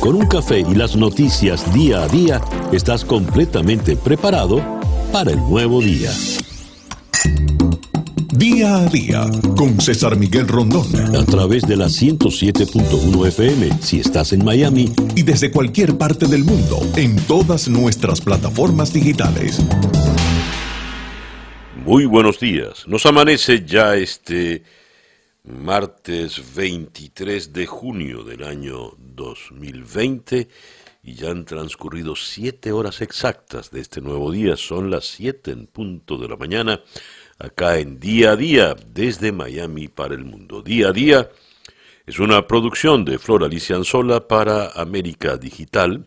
Con un café y las noticias día a día, estás completamente preparado para el nuevo día. Día a día con César Miguel Rondón. A través de la 107.1 FM si estás en Miami. Y desde cualquier parte del mundo en todas nuestras plataformas digitales. Muy buenos días. Nos amanece ya este martes 23 de junio del año 2020 y ya han transcurrido siete horas exactas de este nuevo día. Son las siete en punto de la mañana acá en Día a Día desde Miami para el mundo. Día a Día es una producción de Flor Alicia Anzola para América Digital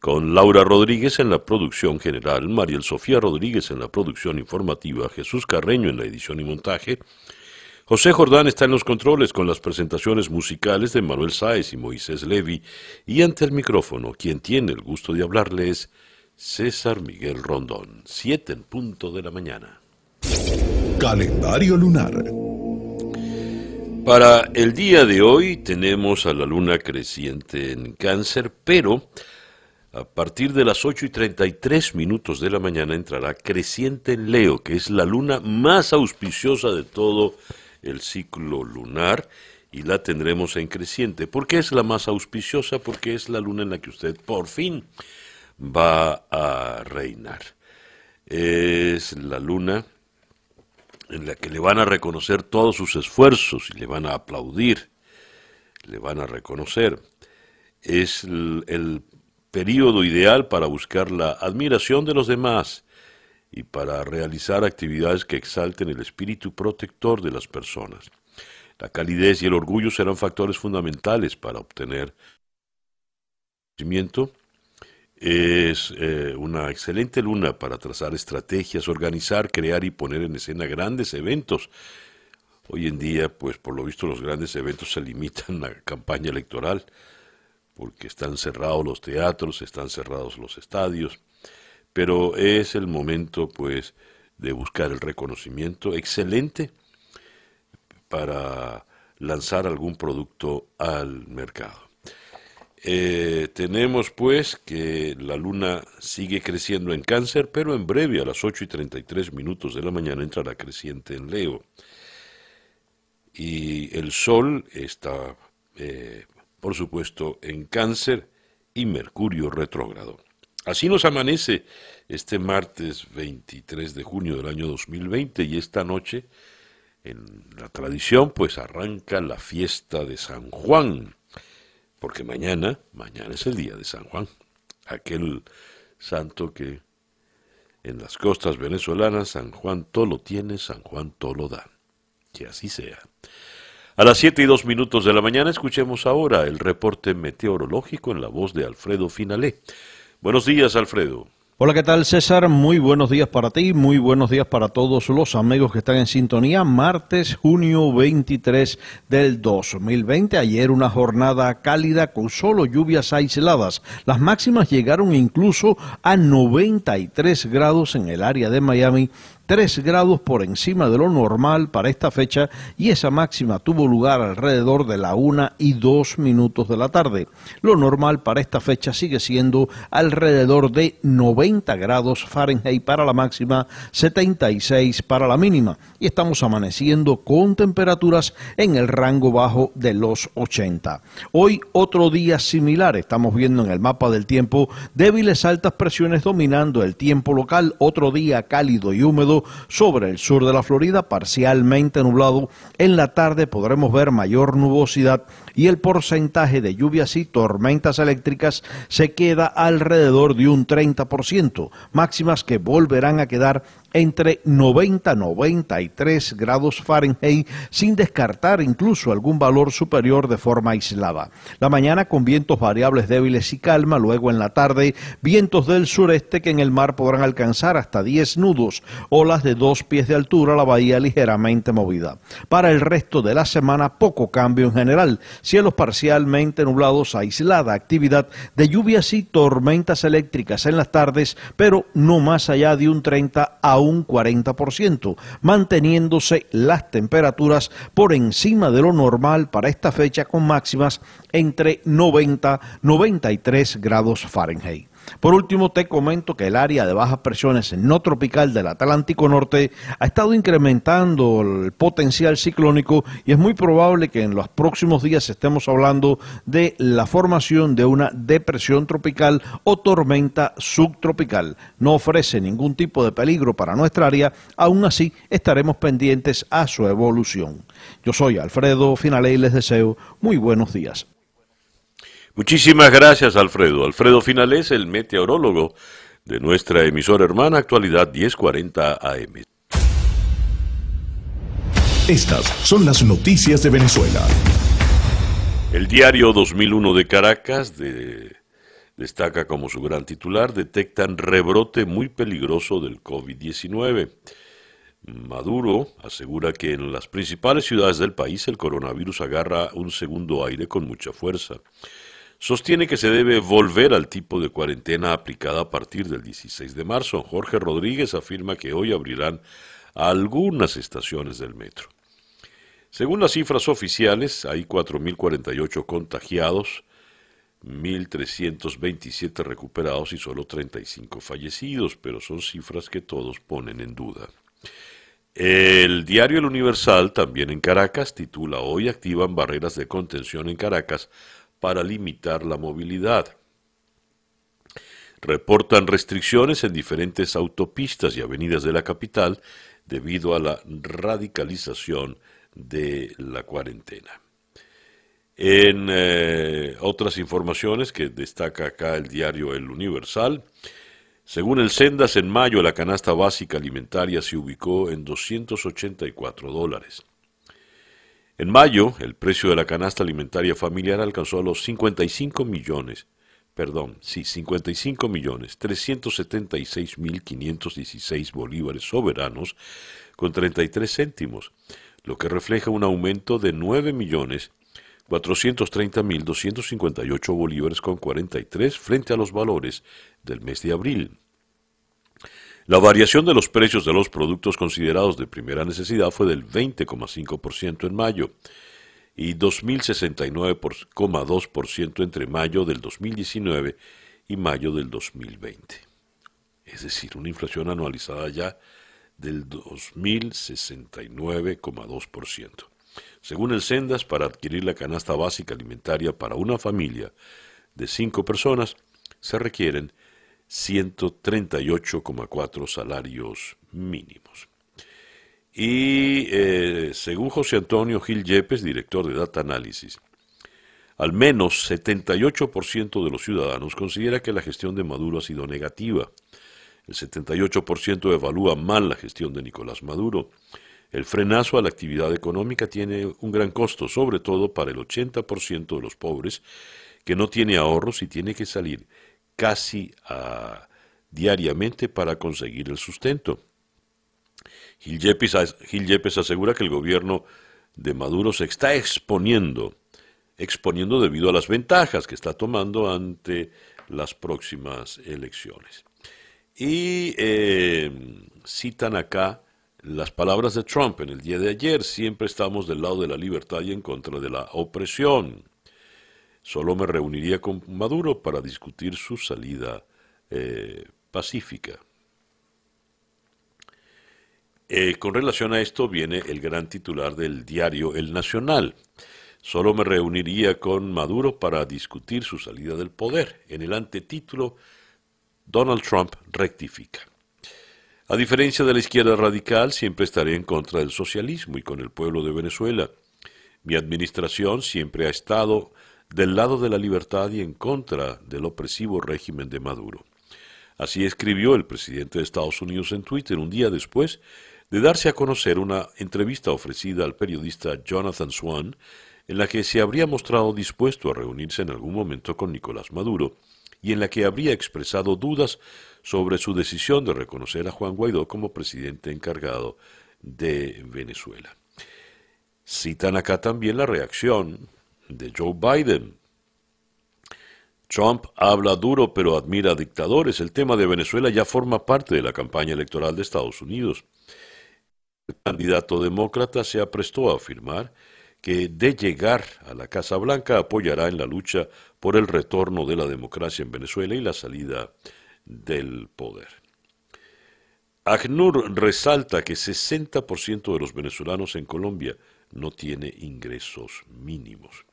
con Laura Rodríguez en la producción general, Mariel Sofía Rodríguez en la producción informativa, Jesús Carreño en la edición y montaje, José Jordán está en los controles con las presentaciones musicales de Manuel Sáez y Moisés Levi y ante el micrófono quien tiene el gusto de hablarle es César Miguel Rondón, siete en punto de la mañana. Calendario lunar. Para el día de hoy tenemos a la luna creciente en cáncer, pero a partir de las 8 y 33 minutos de la mañana entrará creciente en Leo, que es la luna más auspiciosa de todo el ciclo lunar y la tendremos en creciente. ¿Por qué es la más auspiciosa? Porque es la luna en la que usted por fin va a reinar. Es la luna en la que le van a reconocer todos sus esfuerzos y le van a aplaudir, le van a reconocer. Es el, el periodo ideal para buscar la admiración de los demás y para realizar actividades que exalten el espíritu protector de las personas. La calidez y el orgullo serán factores fundamentales para obtener conocimiento. Es eh, una excelente luna para trazar estrategias, organizar, crear y poner en escena grandes eventos. Hoy en día, pues por lo visto los grandes eventos se limitan a campaña electoral, porque están cerrados los teatros, están cerrados los estadios pero es el momento pues de buscar el reconocimiento excelente para lanzar algún producto al mercado. Eh, tenemos pues que la luna sigue creciendo en cáncer, pero en breve a las 8 y 33 minutos de la mañana entrará creciente en Leo. Y el Sol está, eh, por supuesto, en cáncer y Mercurio retrógrado. Así nos amanece este martes 23 de junio del año 2020 y esta noche, en la tradición, pues arranca la fiesta de San Juan, porque mañana, mañana es el día de San Juan, aquel santo que en las costas venezolanas San Juan todo lo tiene, San Juan todo lo da. Que así sea. A las siete y dos minutos de la mañana escuchemos ahora el reporte meteorológico en la voz de Alfredo Finalé. Buenos días, Alfredo. Hola, ¿qué tal César? Muy buenos días para ti, muy buenos días para todos los amigos que están en sintonía. Martes, junio 23 del 2020. Ayer una jornada cálida con solo lluvias aisladas. Las máximas llegaron incluso a 93 grados en el área de Miami 3 grados por encima de lo normal para esta fecha y esa máxima tuvo lugar alrededor de la 1 y 2 minutos de la tarde. Lo normal para esta fecha sigue siendo alrededor de 90 grados Fahrenheit para la máxima, 76 para la mínima y estamos amaneciendo con temperaturas en el rango bajo de los 80. Hoy otro día similar, estamos viendo en el mapa del tiempo débiles altas presiones dominando el tiempo local, otro día cálido y húmedo sobre el sur de la Florida, parcialmente nublado. En la tarde podremos ver mayor nubosidad y el porcentaje de lluvias y tormentas eléctricas se queda alrededor de un 30%, máximas que volverán a quedar entre 90 y 93 grados Fahrenheit, sin descartar incluso algún valor superior de forma aislada. La mañana con vientos variables débiles y calma, luego en la tarde vientos del sureste que en el mar podrán alcanzar hasta 10 nudos, olas de dos pies de altura, la bahía ligeramente movida. Para el resto de la semana poco cambio en general, cielos parcialmente nublados, aislada actividad de lluvias y tormentas eléctricas en las tardes, pero no más allá de un 30 a un 40%, manteniéndose las temperaturas por encima de lo normal para esta fecha con máximas entre 90 y 93 grados Fahrenheit. Por último, te comento que el área de bajas presiones no tropical del Atlántico Norte ha estado incrementando el potencial ciclónico y es muy probable que en los próximos días estemos hablando de la formación de una depresión tropical o tormenta subtropical. No ofrece ningún tipo de peligro para nuestra área, aún así estaremos pendientes a su evolución. Yo soy Alfredo Finale y les deseo muy buenos días. Muchísimas gracias, Alfredo. Alfredo Finales, el meteorólogo de nuestra emisora hermana Actualidad 1040 AM. Estas son las noticias de Venezuela. El diario 2001 de Caracas destaca como su gran titular, detectan rebrote muy peligroso del COVID-19. Maduro asegura que en las principales ciudades del país el coronavirus agarra un segundo aire con mucha fuerza sostiene que se debe volver al tipo de cuarentena aplicada a partir del 16 de marzo. Jorge Rodríguez afirma que hoy abrirán algunas estaciones del metro. Según las cifras oficiales, hay 4.048 contagiados, 1.327 recuperados y solo 35 fallecidos, pero son cifras que todos ponen en duda. El diario El Universal, también en Caracas, titula Hoy activan barreras de contención en Caracas para limitar la movilidad. Reportan restricciones en diferentes autopistas y avenidas de la capital debido a la radicalización de la cuarentena. En eh, otras informaciones que destaca acá el diario El Universal, según el Sendas, en mayo la canasta básica alimentaria se ubicó en 284 dólares. En mayo, el precio de la canasta alimentaria familiar alcanzó los 55 millones, perdón, sí, 55 millones 376 mil 516 bolívares soberanos con 33 céntimos, lo que refleja un aumento de 9 millones 430 mil 258 bolívares con 43 frente a los valores del mes de abril. La variación de los precios de los productos considerados de primera necesidad fue del 20,5% en mayo y 2.069,2% entre mayo del 2019 y mayo del 2020. Es decir, una inflación anualizada ya del 2.069,2%. Según el Sendas, para adquirir la canasta básica alimentaria para una familia de cinco personas, se requieren 138,4 salarios mínimos. Y eh, según José Antonio Gil Yepes, director de Data Analysis, al menos 78% de los ciudadanos considera que la gestión de Maduro ha sido negativa. El 78% evalúa mal la gestión de Nicolás Maduro. El frenazo a la actividad económica tiene un gran costo, sobre todo para el 80% de los pobres que no tiene ahorros y tiene que salir casi ah, diariamente para conseguir el sustento. Gil Yepes, asegura que el gobierno de Maduro se está exponiendo, exponiendo debido a las ventajas que está tomando ante las próximas elecciones. Y eh, citan acá las palabras de Trump en el día de ayer, siempre estamos del lado de la libertad y en contra de la opresión. Solo me reuniría con Maduro para discutir su salida eh, pacífica. Eh, con relación a esto viene el gran titular del diario El Nacional. Solo me reuniría con Maduro para discutir su salida del poder. En el antetítulo, Donald Trump rectifica. A diferencia de la izquierda radical, siempre estaré en contra del socialismo y con el pueblo de Venezuela. Mi administración siempre ha estado del lado de la libertad y en contra del opresivo régimen de Maduro. Así escribió el presidente de Estados Unidos en Twitter un día después de darse a conocer una entrevista ofrecida al periodista Jonathan Swan, en la que se habría mostrado dispuesto a reunirse en algún momento con Nicolás Maduro y en la que habría expresado dudas sobre su decisión de reconocer a Juan Guaidó como presidente encargado de Venezuela. Citan acá también la reacción de Joe Biden. Trump habla duro pero admira a dictadores. El tema de Venezuela ya forma parte de la campaña electoral de Estados Unidos. El candidato demócrata se aprestó a afirmar que de llegar a la Casa Blanca apoyará en la lucha por el retorno de la democracia en Venezuela y la salida del poder. ACNUR resalta que 60% de los venezolanos en Colombia no tiene ingresos mínimos.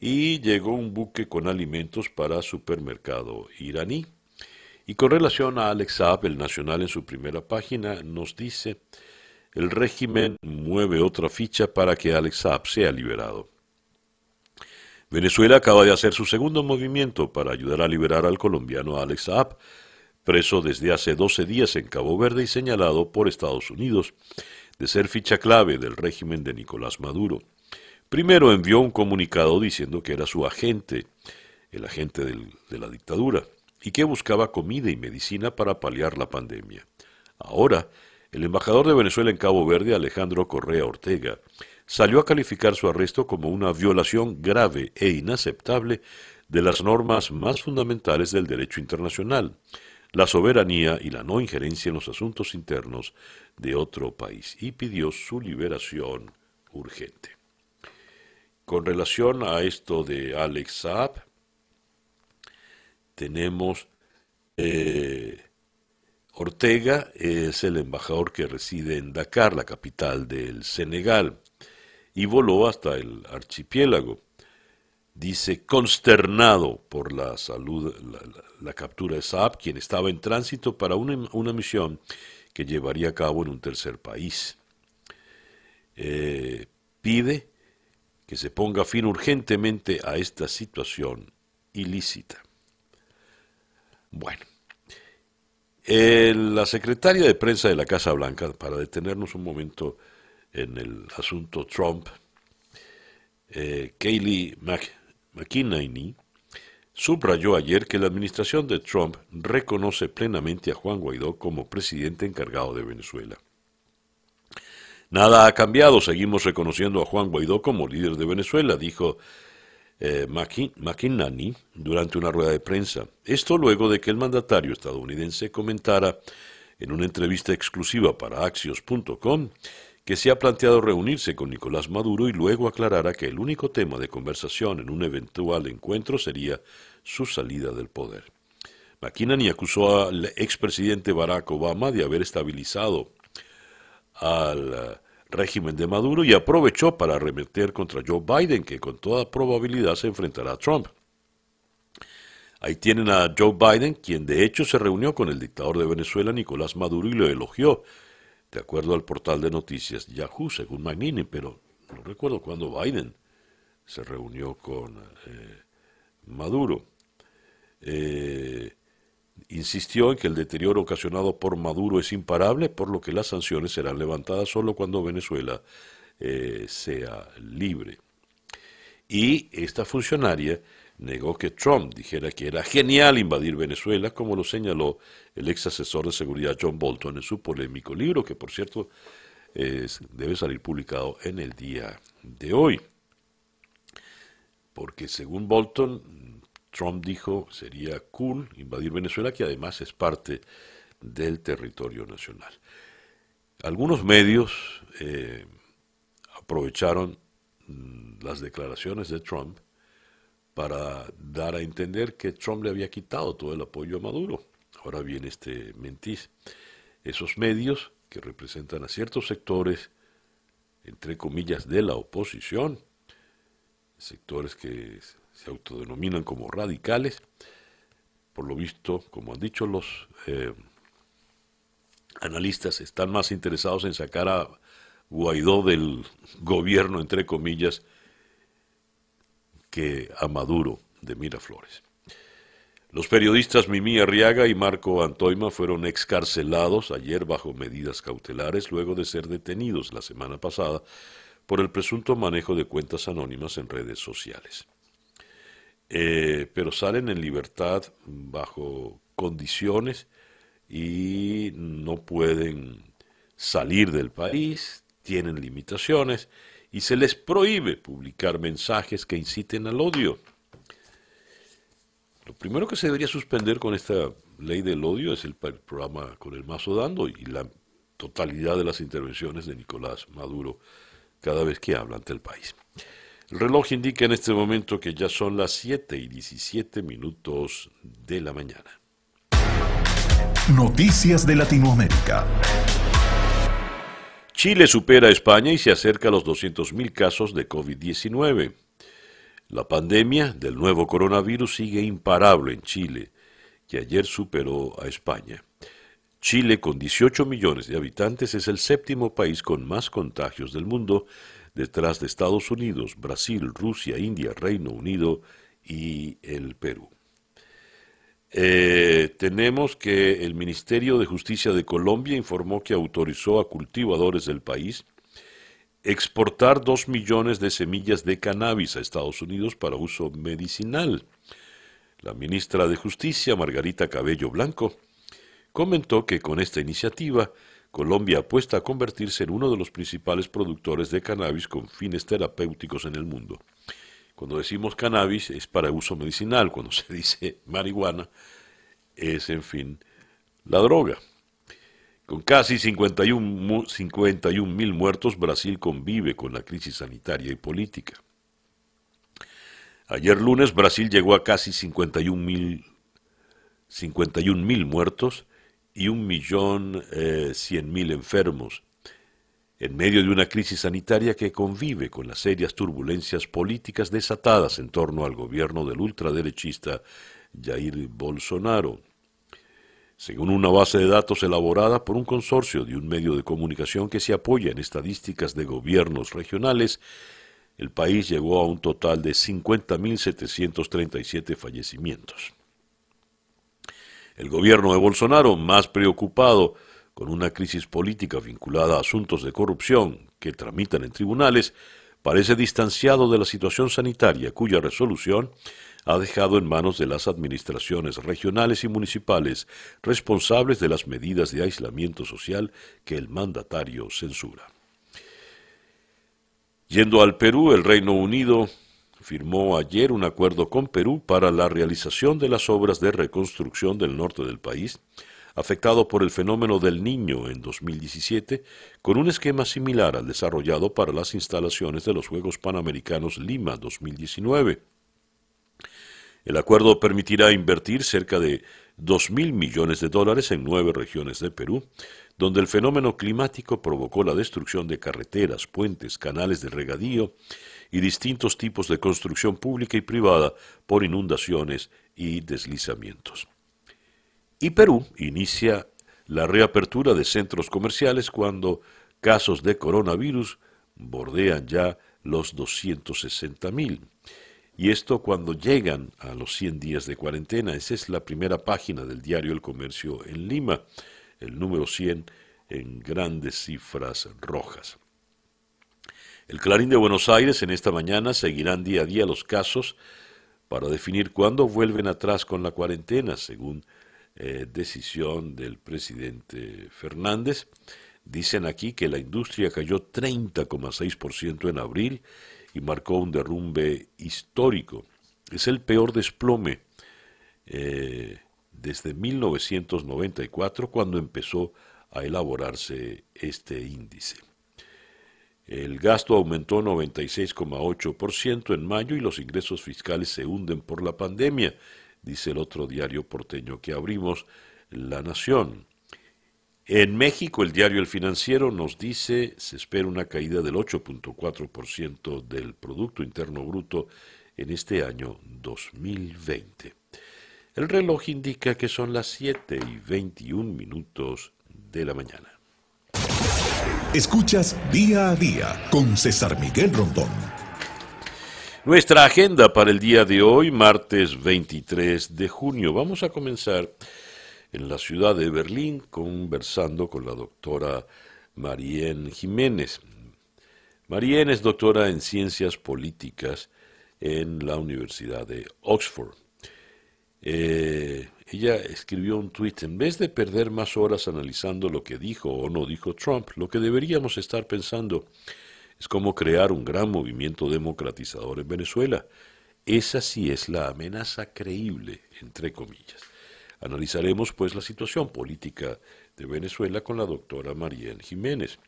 Y llegó un buque con alimentos para supermercado iraní. Y con relación a Alex Saab, el Nacional en su primera página nos dice el régimen mueve otra ficha para que Alex Saab sea liberado. Venezuela acaba de hacer su segundo movimiento para ayudar a liberar al colombiano Alex Saab, preso desde hace 12 días en Cabo Verde y señalado por Estados Unidos de ser ficha clave del régimen de Nicolás Maduro. Primero envió un comunicado diciendo que era su agente, el agente de la dictadura, y que buscaba comida y medicina para paliar la pandemia. Ahora el embajador de Venezuela en Cabo Verde, Alejandro Correa Ortega, salió a calificar su arresto como una violación grave e inaceptable de las normas más fundamentales del derecho internacional, la soberanía y la no injerencia en los asuntos internos de otro país, y pidió su liberación urgente. Con relación a esto de Alex Saab, tenemos eh, Ortega es el embajador que reside en Dakar, la capital del Senegal, y voló hasta el archipiélago. Dice, consternado por la salud, la, captura de Saab, quien estaba en tránsito para una, misión que llevaría a cabo en un tercer país. Eh, pide que se ponga fin urgentemente a esta situación ilícita. Bueno, la secretaria de prensa de la Casa Blanca, para detenernos un momento en el asunto Trump, eh, Kayleigh subrayó ayer que la administración de Trump reconoce plenamente a Juan Guaidó como presidente encargado de Venezuela. Nada ha cambiado, seguimos reconociendo a Juan Guaidó como líder de Venezuela, dijo eh, durante una rueda de prensa. Esto luego de que el mandatario estadounidense comentara en una entrevista exclusiva para Axios.com que se ha planteado reunirse con Nicolás Maduro y luego aclarara que el único tema de conversación en un eventual encuentro sería su salida del poder. McInerney acusó al expresidente Barack Obama de haber estabilizado al régimen de Maduro y aprovechó para arremeter contra Joe Biden, que con toda probabilidad se enfrentará a Trump. Ahí tienen a Joe Biden, quien de hecho se reunió con el dictador de Venezuela, Nicolás Maduro, y lo elogió, de acuerdo al portal de noticias Yahoo, según Magnini, pero no recuerdo cuándo Biden se reunió con eh, Maduro. Eh, insistió en que el deterioro ocasionado por Maduro es imparable, por lo que las sanciones serán levantadas solo cuando Venezuela eh, sea libre. Y esta funcionaria negó que Trump dijera que era genial invadir Venezuela, como lo señaló el ex asesor de seguridad John Bolton en su polémico libro, que por cierto debe salir publicado en el día de hoy. Porque según Bolton, Trump dijo sería cool invadir Venezuela, que además es parte del territorio nacional. Algunos medios eh, aprovecharon mm, las declaraciones de Trump para dar a entender que Trump le había quitado todo el apoyo a Maduro. Ahora viene este mentis. Esos medios que representan a ciertos sectores, entre comillas, de la oposición, sectores que se autodenominan como radicales. Por lo visto, como han dicho los eh, analistas, están más interesados en sacar a Guaidó del gobierno, entre comillas, que a Maduro de Miraflores. Los periodistas Mimi Arriaga y Marco Antoima fueron excarcelados ayer bajo medidas cautelares luego de ser detenidos la semana pasada por el presunto manejo de cuentas anónimas en redes sociales. Eh, pero salen en libertad bajo condiciones y no pueden salir del país, tienen limitaciones y se les prohíbe publicar mensajes que inciten al odio. Lo primero que se debería suspender con esta ley del odio es el, programa con el mazo dando y la totalidad de las intervenciones de Nicolás Maduro cada vez que habla ante el país. El reloj indica en este momento que ya son las 7 y 17 minutos de la mañana. Noticias de Latinoamérica. Chile supera a España y se acerca a los 200.000 casos de COVID-19. La pandemia del nuevo coronavirus sigue imparable en Chile, que ayer superó a España. Chile, con 18 millones de habitantes, es el séptimo país con más contagios del mundo, detrás de Estados Unidos, Brasil, Rusia, India, Reino Unido y el Perú. Eh, tenemos que el Ministerio de Justicia de Colombia informó que autorizó a cultivadores del país exportar dos millones de semillas de cannabis a Estados Unidos para uso medicinal. La ministra de Justicia, Margarita Cabello Blanco, comentó que con esta iniciativa Colombia apuesta a convertirse en uno de los principales productores de cannabis con fines terapéuticos en el mundo. Cuando decimos cannabis es para uso medicinal, cuando se dice marihuana es, en fin, la droga. Con casi 51 mil muertos, Brasil convive con la crisis sanitaria y política. Ayer lunes Brasil llegó a casi 51 mil 51 mil muertos y un millón eh, cien mil enfermos en medio de una crisis sanitaria que convive con las serias turbulencias políticas desatadas en torno al gobierno del ultraderechista Jair Bolsonaro. Según una base de datos elaborada por un consorcio de un medio de comunicación que se apoya en estadísticas de gobiernos regionales, el país llegó a un total de 50.737 fallecimientos. El gobierno de Bolsonaro, más preocupado con una crisis política vinculada a asuntos de corrupción que tramitan en tribunales, parece distanciado de la situación sanitaria cuya resolución ha dejado en manos de las administraciones regionales y municipales responsables de las medidas de aislamiento social que el mandatario censura. Yendo al Perú, el Reino Unido firmó ayer un acuerdo con Perú para la realización de las obras de reconstrucción del norte del país, afectado por el fenómeno del niño en 2017, con un esquema similar al desarrollado para las instalaciones de los Juegos Panamericanos Lima 2019. El acuerdo permitirá invertir cerca de 2.000 millones de dólares en nueve regiones de Perú, donde el fenómeno climático provocó la destrucción de carreteras, puentes, canales de regadío y distintos tipos de construcción pública y privada por inundaciones y deslizamientos. Y Perú inicia la reapertura de centros comerciales cuando casos de coronavirus bordean ya los 260 mil. Y esto cuando llegan a los 100 días de cuarentena. Esa es la primera página del diario El Comercio en Lima, el número 100 en grandes cifras rojas. El Clarín de Buenos Aires en esta mañana seguirán día a día los casos para definir cuándo vuelven atrás con la cuarentena, según eh, decisión del presidente Fernández. Dicen aquí que la industria cayó 30,6% en abril y marcó un derrumbe histórico. Es el peor desplome eh, desde 1994 cuando empezó a elaborarse este índice. El gasto aumentó 96,8% en mayo y los ingresos fiscales se hunden por la pandemia dice el otro diario porteño que abrimos, La Nación. En México, el diario El Financiero nos dice se espera una caída del 8.4% del Producto Interno Bruto en este año 2020. El reloj indica que son las 7 y 21 minutos de la mañana. Escuchas día a día con César Miguel Rondón. Nuestra agenda para el día de hoy, martes 23 de junio. Vamos a comenzar en la ciudad de Berlín conversando con la doctora Marién Jiménez. Marién es doctora en ciencias políticas en la Universidad de Oxford. Eh, ella escribió un tuit, en vez de perder más horas analizando lo que dijo o no dijo Trump, lo que deberíamos estar pensando es como crear un gran movimiento democratizador en Venezuela. esa sí es la amenaza creíble, entre comillas. Analizaremos pues la situación política de Venezuela con la doctora Mariel Jiménez.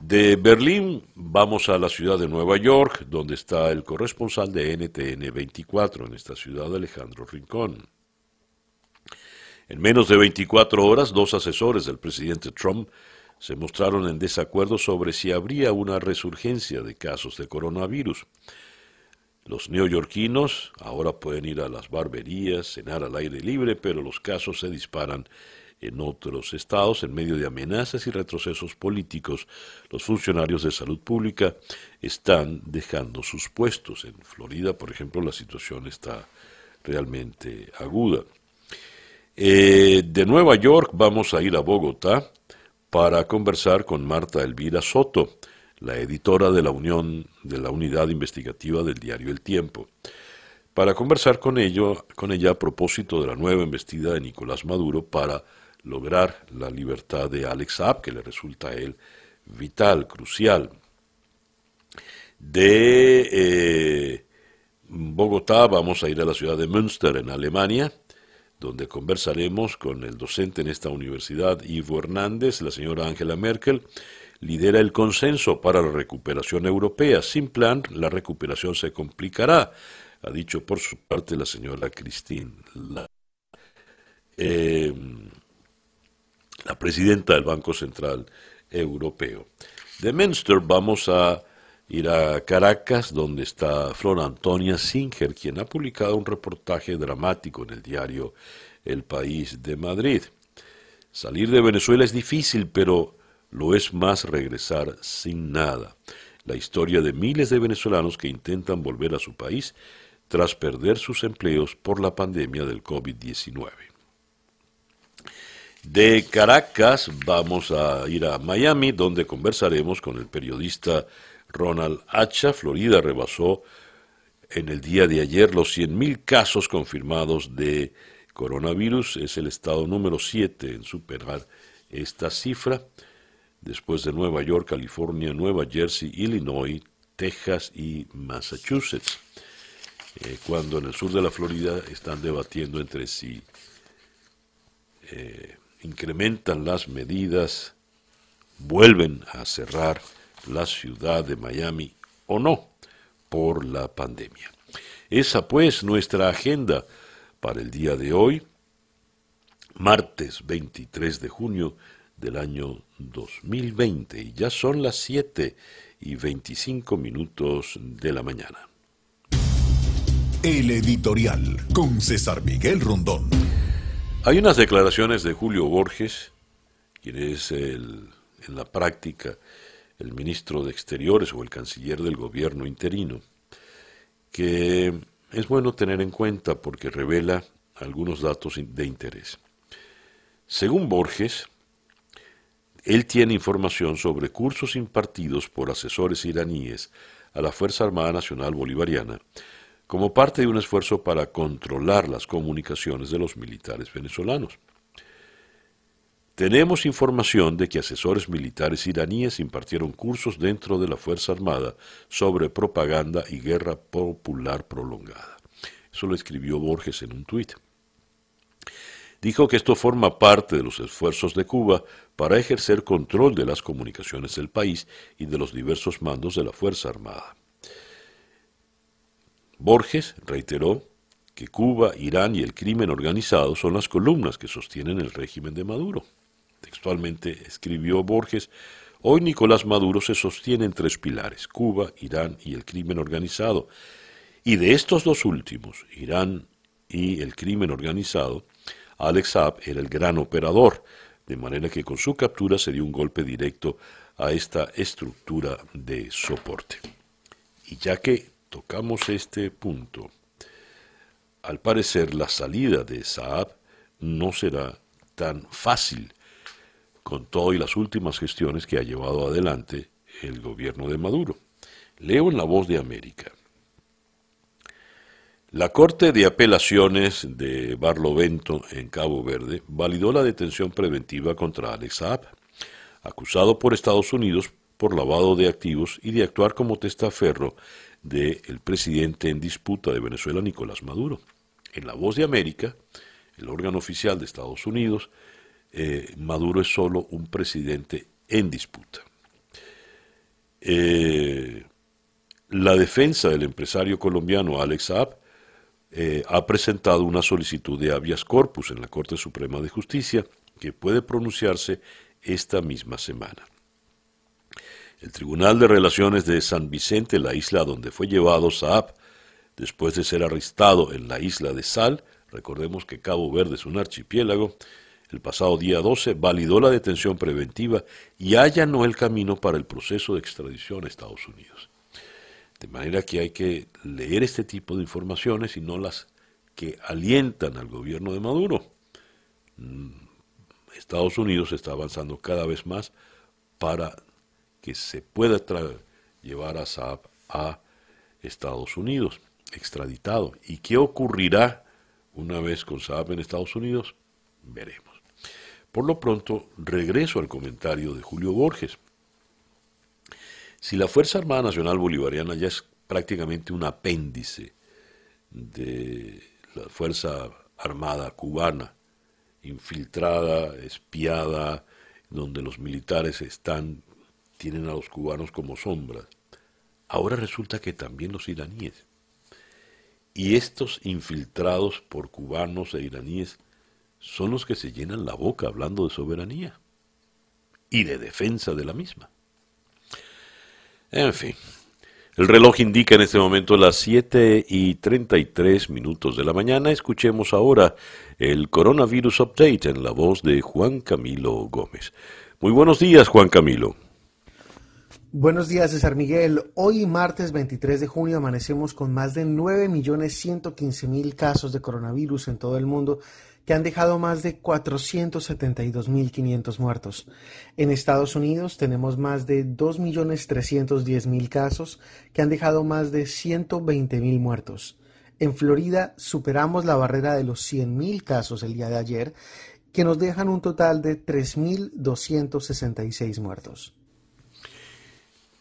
De Berlín vamos a la ciudad de Nueva York, donde está el corresponsal de NTN 24 en esta ciudad, Alejandro Rincón. En menos de 24 horas, dos asesores del presidente Trump se mostraron en desacuerdo sobre si habría una resurgencia de casos de coronavirus. Los neoyorquinos ahora pueden ir a las barberías, cenar al aire libre, pero los casos se disparan en otros estados, en medio de amenazas y retrocesos políticos, los funcionarios de salud pública están dejando sus puestos. En Florida, por ejemplo, la situación está realmente aguda. Eh, de Nueva York vamos a ir a Bogotá para conversar con Marta Elvira Soto, la editora de la Unión de la Unidad Investigativa del diario El Tiempo para conversar con, ello, con ella a propósito de la nueva embestida de Nicolás Maduro para lograr la libertad de Alex Saab, que le resulta a él vital, crucial. De eh, Bogotá vamos a ir a la ciudad de Münster, en Alemania, donde conversaremos con el docente en esta universidad, Ivo Hernández, la señora Angela Merkel, lidera el consenso para la recuperación europea. Sin plan, la recuperación se complicará, ha dicho por su parte la señora Christine. Eh, la presidenta del Banco Central Europeo. De Münster vamos a ir a Caracas, donde está Flor Antonia Singer, quien ha publicado un reportaje dramático en el diario El País de Madrid. Salir de Venezuela es difícil, pero lo es más regresar sin nada. La historia de miles de venezolanos que intentan volver a su país tras perder sus empleos por la pandemia del COVID-19. De Caracas vamos a ir a Miami, donde conversaremos con el periodista Ronald Hacha. Florida rebasó en el día de ayer los 100.000 casos confirmados de coronavirus. Es el estado número 7 en superar esta cifra, después de Nueva York, California, Nueva Jersey, Illinois, Texas y Massachusetts. Eh, cuando en el sur de la Florida están debatiendo entre sí eh, incrementan las medidas, vuelven a cerrar la ciudad de Miami o no por la pandemia. Esa pues nuestra agenda para el día de hoy, martes 23 de junio del año 2020 y ya son las 7 y 25 minutos de la mañana. El editorial con César Miguel Rondón. Hay unas declaraciones de Julio Borges, quien es el, en la práctica el ministro de Exteriores o el canciller del gobierno interino, que es bueno tener en cuenta porque revela algunos datos de interés. Según Borges, él tiene información sobre cursos impartidos por asesores iraníes a la Fuerza Armada Nacional Bolivariana como parte de un esfuerzo para controlar las comunicaciones de los militares venezolanos. Tenemos información de que asesores militares iraníes impartieron cursos dentro de la Fuerza Armada sobre propaganda y guerra popular prolongada. Eso lo escribió Borges en un tuit. Dijo que esto forma parte de los esfuerzos de Cuba para ejercer control de las comunicaciones del país y de los diversos mandos de la Fuerza Armada. Borges reiteró que Cuba, Irán y el crimen organizado son las columnas que sostienen el régimen de Maduro. Textualmente escribió Borges, hoy Nicolás Maduro se sostiene en tres pilares, Cuba, Irán y el crimen organizado. Y de estos dos últimos, Irán y el crimen organizado, Alex Saab era el gran operador, de manera que con su captura se dio un golpe directo a esta estructura de soporte. Y ya que tocamos este punto, al parecer la salida de Saab no será tan fácil con todo y las últimas gestiones que ha llevado adelante el gobierno de Maduro. Leo en La Voz de América. La Corte de Apelaciones de Barlovento, en Cabo Verde, validó la detención preventiva contra Alex Saab, acusado por Estados Unidos por lavado de activos y de actuar como testaferro del presidente en disputa de Venezuela, Nicolás Maduro. En La Voz de América, el órgano oficial de Estados Unidos, eh, Maduro es solo un presidente en disputa. Eh, la defensa del empresario colombiano Alex Saab eh, ha presentado una solicitud de habeas corpus en la Corte Suprema de Justicia que puede pronunciarse esta misma semana. El Tribunal de Relaciones de San Vicente, la isla donde fue llevado Saab, después de ser arrestado en la isla de Sal, recordemos que Cabo Verde es un archipiélago, el pasado día 12 validó la detención preventiva y allanó el camino para el proceso de extradición a Estados Unidos. De manera que hay que leer este tipo de informaciones y no las que alientan al gobierno de Maduro. Mm, Estados Unidos está avanzando cada vez más para que se pueda llevar a Saab a Estados Unidos, extraditado. ¿Y qué ocurrirá una vez con Saab en Estados Unidos? Veremos. Por lo pronto, regreso al comentario de Julio Borges. Si la Fuerza Armada Nacional Bolivariana ya es prácticamente un apéndice de la Fuerza Armada cubana, infiltrada, espiada, donde los militares están, tienen a los cubanos como sombras, ahora resulta que también los iraníes. Y estos infiltrados por cubanos e iraníes son los que se llenan la boca hablando de soberanía y de defensa de la misma. En fin, el reloj indica en este momento las 7 y 33 minutos de la mañana. Escuchemos ahora el Coronavirus Update en la voz de Juan Camilo Gómez. Muy buenos días, Juan Camilo. Buenos días, César Miguel. Hoy, martes 23 de junio, amanecemos con más de 9.115.000 casos de coronavirus en todo el mundo que han dejado más de 472.500 muertos. En Estados Unidos tenemos más de 2.310.000 casos que han dejado más de 120.000 muertos. En Florida superamos la barrera de los 100.000 casos el día de ayer, que nos dejan un total de 3.266 muertos.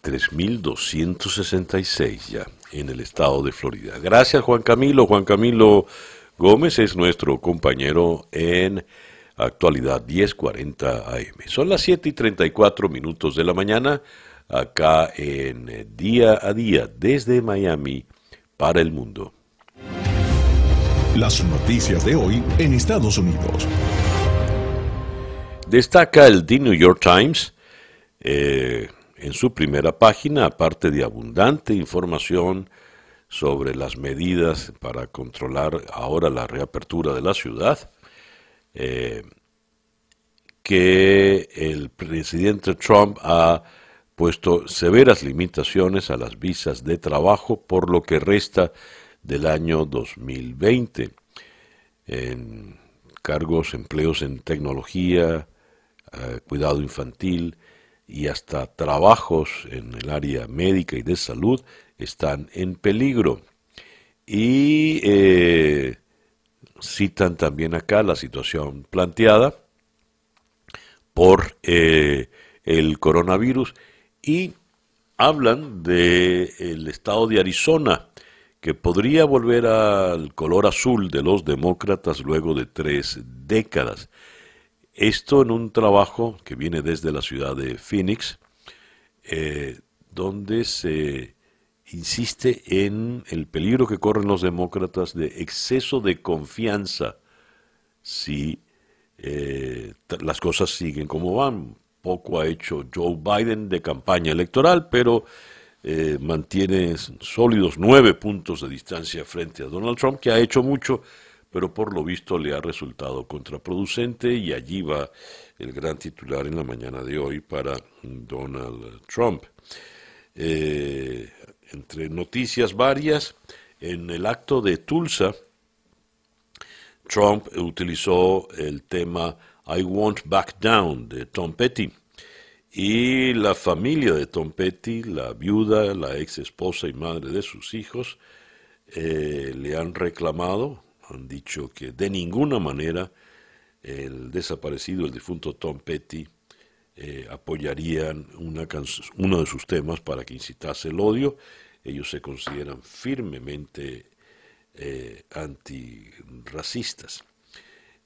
3.266 ya en el estado de Florida. Gracias Juan Camilo. Juan Camilo Gómez es nuestro compañero en actualidad 1040 AM. Son las 7 y 34 minutos de la mañana acá en Día a Día desde Miami para el mundo. Las noticias de hoy en Estados Unidos. Destaca el The New York Times eh, en su primera página, aparte de abundante información sobre las medidas para controlar ahora la reapertura de la ciudad, eh, que el presidente Trump ha puesto severas limitaciones a las visas de trabajo por lo que resta del año 2020 en cargos, empleos en tecnología, eh, cuidado infantil y hasta trabajos en el área médica y de salud están en peligro. Y eh, citan también acá la situación planteada por eh, el coronavirus y hablan del el estado de Arizona, que podría volver al color azul de los demócratas luego de tres décadas. Esto en un trabajo que viene desde la ciudad de Phoenix, eh, donde se insiste en el peligro que corren los demócratas de exceso de confianza si eh, las cosas siguen como van. Poco ha hecho Joe Biden de campaña electoral, pero eh, mantiene sólidos nueve puntos de distancia frente a Donald Trump, que ha hecho mucho, pero por lo visto le ha resultado contraproducente y allí va el gran titular en la mañana de hoy para Donald Trump. Eh, entre noticias varias, en el acto de Tulsa, Trump utilizó el tema I Won't Back Down de Tom Petty. Y la familia de Tom Petty, la viuda, la ex esposa y madre de sus hijos, eh, le han reclamado, han dicho que de ninguna manera el desaparecido, el difunto Tom Petty, eh, apoyarían una uno de sus temas para que incitase el odio. Ellos se consideran firmemente eh, antirracistas.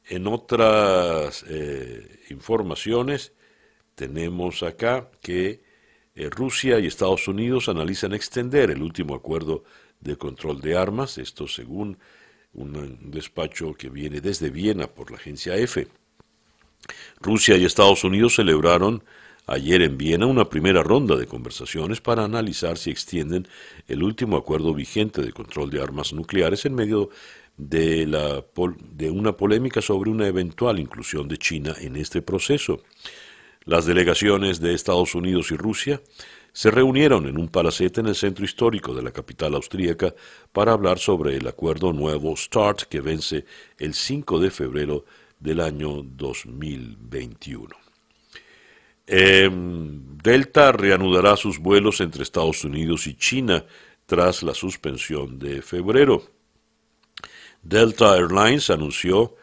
En otras eh, informaciones tenemos acá que Rusia y Estados Unidos analizan extender el último acuerdo de control de armas, esto según un despacho que viene desde Viena por la agencia EFE. Rusia y Estados Unidos celebraron ayer en Viena una primera ronda de conversaciones para analizar si extienden el último acuerdo vigente de control de armas nucleares en medio de, la, de una polémica sobre una eventual inclusión de China en este proceso. Las delegaciones de Estados Unidos y Rusia se reunieron en un palacete en el centro histórico de la capital austríaca para hablar sobre el acuerdo nuevo START que vence el 5 de febrero del año 2021. Em, Delta reanudará sus vuelos entre Estados Unidos y China tras la suspensión de febrero. Delta Airlines anunció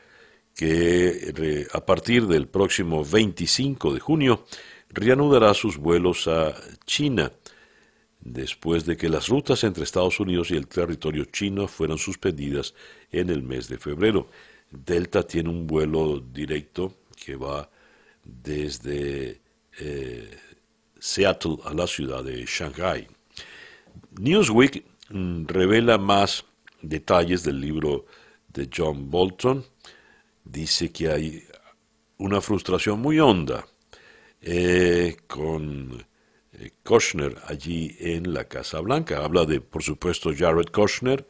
que a partir del próximo 25 de junio reanudará sus vuelos a China después de que las rutas entre Estados Unidos y el territorio chino fueran suspendidas en el mes de febrero. Delta tiene un vuelo directo que va desde eh, Seattle a la ciudad de Shanghai. Newsweek mm, revela más detalles del libro de John Bolton. Dice que hay una frustración muy honda eh, con eh, Kushner allí en la Casa Blanca. Habla de, por supuesto, Jared Kushner,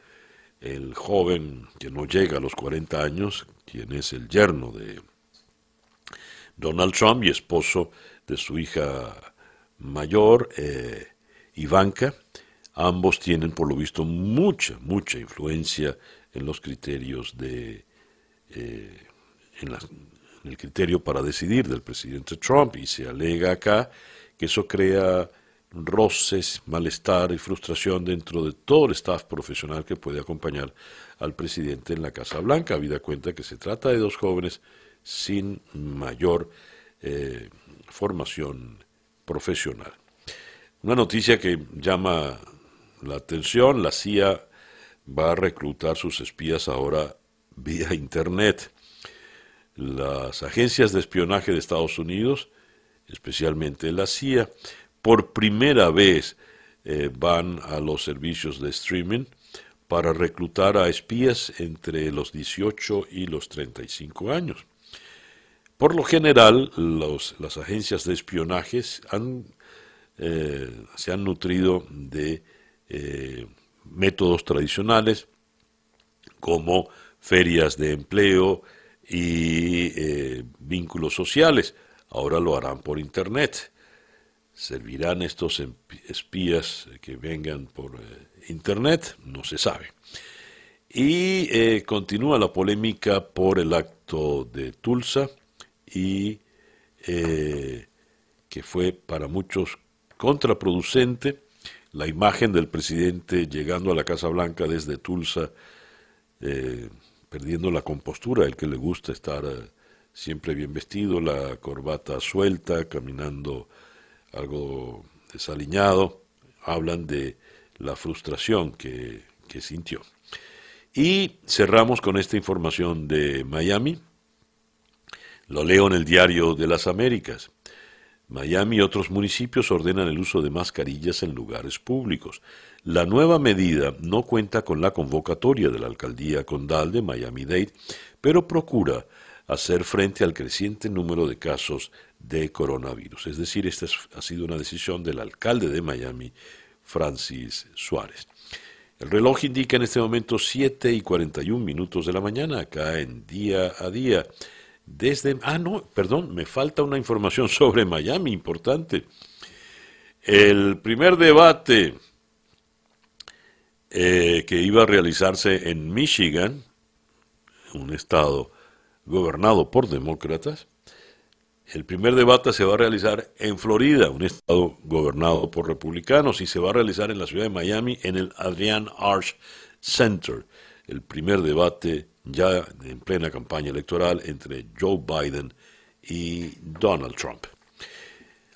el joven que no llega a los 40 años, quien es el yerno de Donald Trump y esposo de su hija mayor, eh, Ivanka. Ambos tienen, por lo visto, mucha, mucha influencia en los criterios de, eh, en, en el criterio para decidir del presidente Trump y se alega acá que eso crea roces, malestar y frustración dentro de todo el staff profesional que puede acompañar al presidente en la Casa Blanca, habida cuenta que se trata de dos jóvenes sin mayor eh, formación profesional. Una noticia que llama la atención, la CIA va a reclutar sus espías ahora vía Internet. Las agencias de espionaje de Estados Unidos, especialmente la CIA, por primera vez eh, van a los servicios de streaming para reclutar a espías entre los 18 y los 35 años. Por lo general, las agencias de espionaje eh, se han nutrido de eh, métodos tradicionales como ferias de empleo y vínculos sociales. Ahora lo harán por Internet servirán estos espías que vengan por eh, Internet, no se sabe. Y eh, continúa la polémica por el acto de Tulsa y eh, que fue para muchos contraproducente la imagen del presidente llegando a la Casa Blanca desde Tulsa, perdiendo la compostura, el que le gusta estar siempre bien vestido, la corbata suelta, caminando algo desaliñado, hablan de la frustración que, sintió. Y cerramos con esta información de Miami. Lo leo en el diario de las Américas. Miami y otros municipios ordenan el uso de mascarillas en lugares públicos. La nueva medida no cuenta con la convocatoria de la alcaldía condal de Miami-Dade, pero procura hacer frente al creciente número de casos de coronavirus. Es decir, esta ha sido una decisión del alcalde de Miami, Francis Suárez. El reloj indica en este momento 7 y 41 minutos de la mañana, acá en día a día. Desde. Ah, no, perdón, me falta una información sobre Miami importante. El primer debate eh, que iba a realizarse en Michigan, un estado gobernado por demócratas, el primer debate se va a realizar en Florida, un estado gobernado por republicanos, y se va a realizar en la ciudad de Miami, en el Adrian Arch Center. El primer debate ya en plena campaña electoral entre Joe Biden y Donald Trump.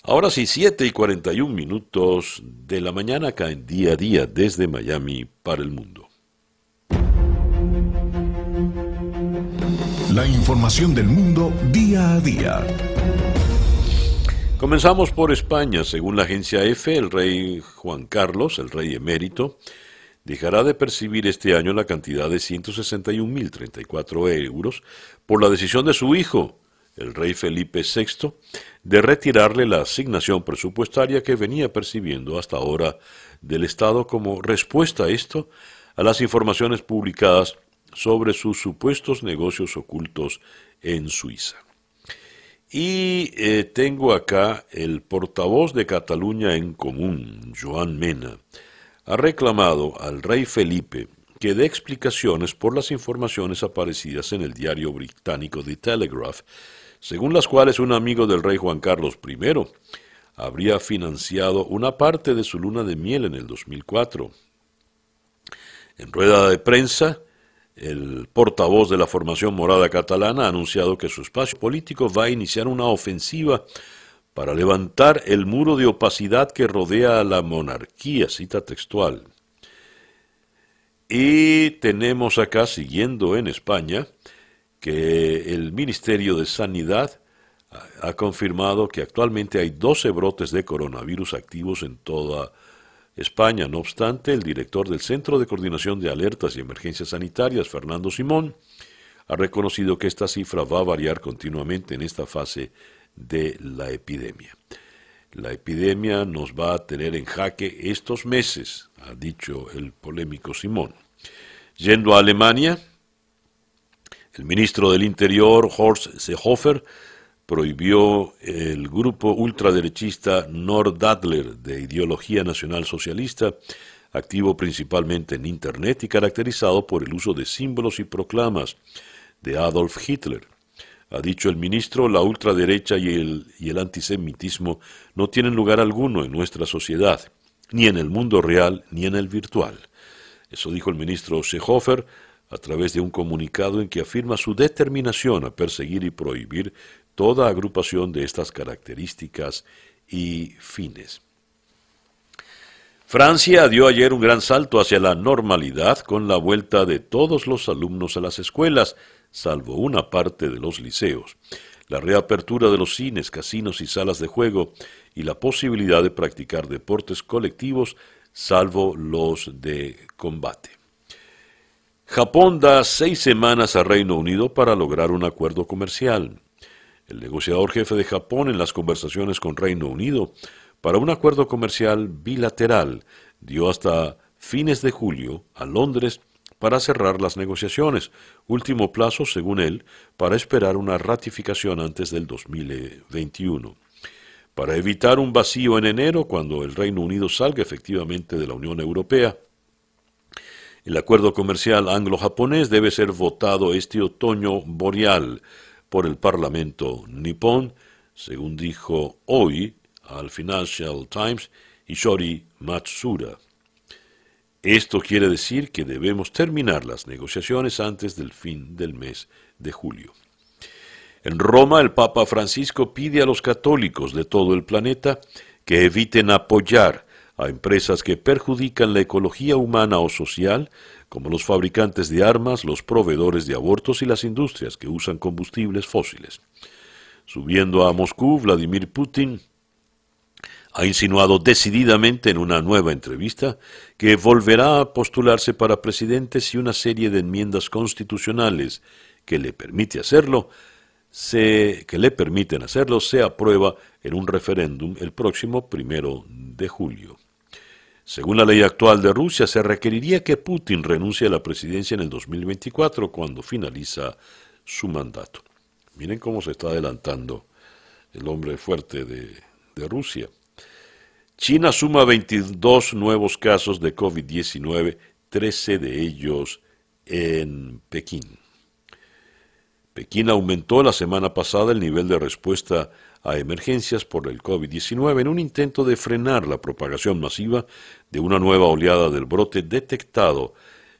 Ahora sí, 7 y 41 minutos de la mañana acá en día a día desde Miami para el mundo. La información del mundo día a día. Comenzamos por España. Según la agencia EFE, el rey Juan Carlos, el rey emérito, dejará de percibir este año la cantidad de 161.034 euros por la decisión de su hijo, el rey Felipe VI, de retirarle la asignación presupuestaria que venía percibiendo hasta ahora del Estado como respuesta a esto, a las informaciones publicadas sobre sus supuestos negocios ocultos en Suiza. Y eh, tengo acá el portavoz de Cataluña en Común, Joan Mena, ha reclamado al rey Felipe que dé explicaciones por las informaciones aparecidas en el diario británico The Telegraph según las cuales un amigo del rey Juan Carlos I habría financiado una parte de su luna de miel en el 2004. En rueda de prensa, el portavoz de la formación morada catalana ha anunciado que su espacio político va a iniciar una ofensiva para levantar el muro de opacidad que rodea a la monarquía, cita textual. Y tenemos acá, siguiendo en España, que el Ministerio de Sanidad ha confirmado que actualmente hay 12 brotes de coronavirus activos en toda España. No obstante, el director del Centro de Coordinación de Alertas y Emergencias Sanitarias, Fernando Simón, ha reconocido que esta cifra va a variar continuamente en esta fase de la epidemia. La epidemia nos va a tener en jaque estos meses, ha dicho el polémico Simón. Yendo a Alemania, el ministro del Interior, Horst Seehofer, prohibió el grupo ultraderechista Nordadler de ideología nacional socialista, activo principalmente en Internet y caracterizado por el uso de símbolos y proclamas de Adolf Hitler. Ha dicho el ministro, la ultraderecha y el, y el antisemitismo no tienen lugar alguno en nuestra sociedad, ni en el mundo real ni en el virtual. Eso dijo el ministro Seehofer a través de un comunicado en que afirma su determinación a perseguir y prohibir toda agrupación de estas características y fines. Francia dio ayer un gran salto hacia la normalidad con la vuelta de todos los alumnos a las escuelas, salvo una parte de los liceos, la reapertura de los cines, casinos y salas de juego y la posibilidad de practicar deportes colectivos, salvo los de combate. Japón da seis semanas a Reino Unido para lograr un acuerdo comercial. El negociador jefe de Japón en las conversaciones con Reino Unido para un acuerdo comercial bilateral dio hasta fines de julio a Londres para cerrar las negociaciones, último plazo, según él, para esperar una ratificación antes del 2021. Para evitar un vacío en enero, cuando el Reino Unido salga efectivamente de la Unión Europea, el acuerdo comercial anglo-japonés debe ser votado este otoño boreal por el Parlamento nipón, según dijo hoy al Financial Times Ishori Matsura. Esto quiere decir que debemos terminar las negociaciones antes del fin del mes de julio. En Roma, el Papa Francisco pide a los católicos de todo el planeta que eviten apoyar a empresas que perjudican la ecología humana o social, como los fabricantes de armas, los proveedores de abortos y las industrias que usan combustibles fósiles. Subiendo a Moscú, Vladimir Putin ha insinuado decididamente en una nueva entrevista que volverá a postularse para presidente si una serie de enmiendas constitucionales que le permite hacerlo se, que le permiten hacerlo se aprueba en un referéndum el próximo primero de julio. Según la ley actual de Rusia, se requeriría que Putin renuncie a la presidencia en el 2024, cuando finaliza su mandato. Miren cómo se está adelantando el hombre fuerte de, de Rusia. China suma 22 nuevos casos de COVID-19, 13 de ellos en Pekín. Pekín aumentó la semana pasada el nivel de respuesta a emergencias por el COVID-19 en un intento de frenar la propagación masiva de una nueva oleada del brote detectado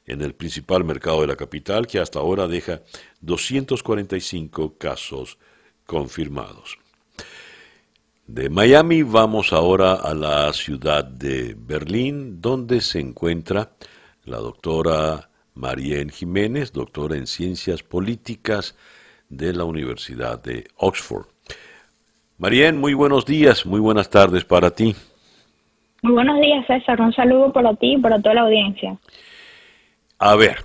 en el principal mercado de la capital que hasta ahora deja 245 casos confirmados. De Miami vamos ahora a la ciudad de Berlín, donde se encuentra la doctora Marién Jiménez, doctora en Ciencias Políticas de la Universidad de Oxford. Marién, muy buenos días, muy buenas tardes para ti. Muy buenos días, César. Un saludo para ti y para toda la audiencia. A ver,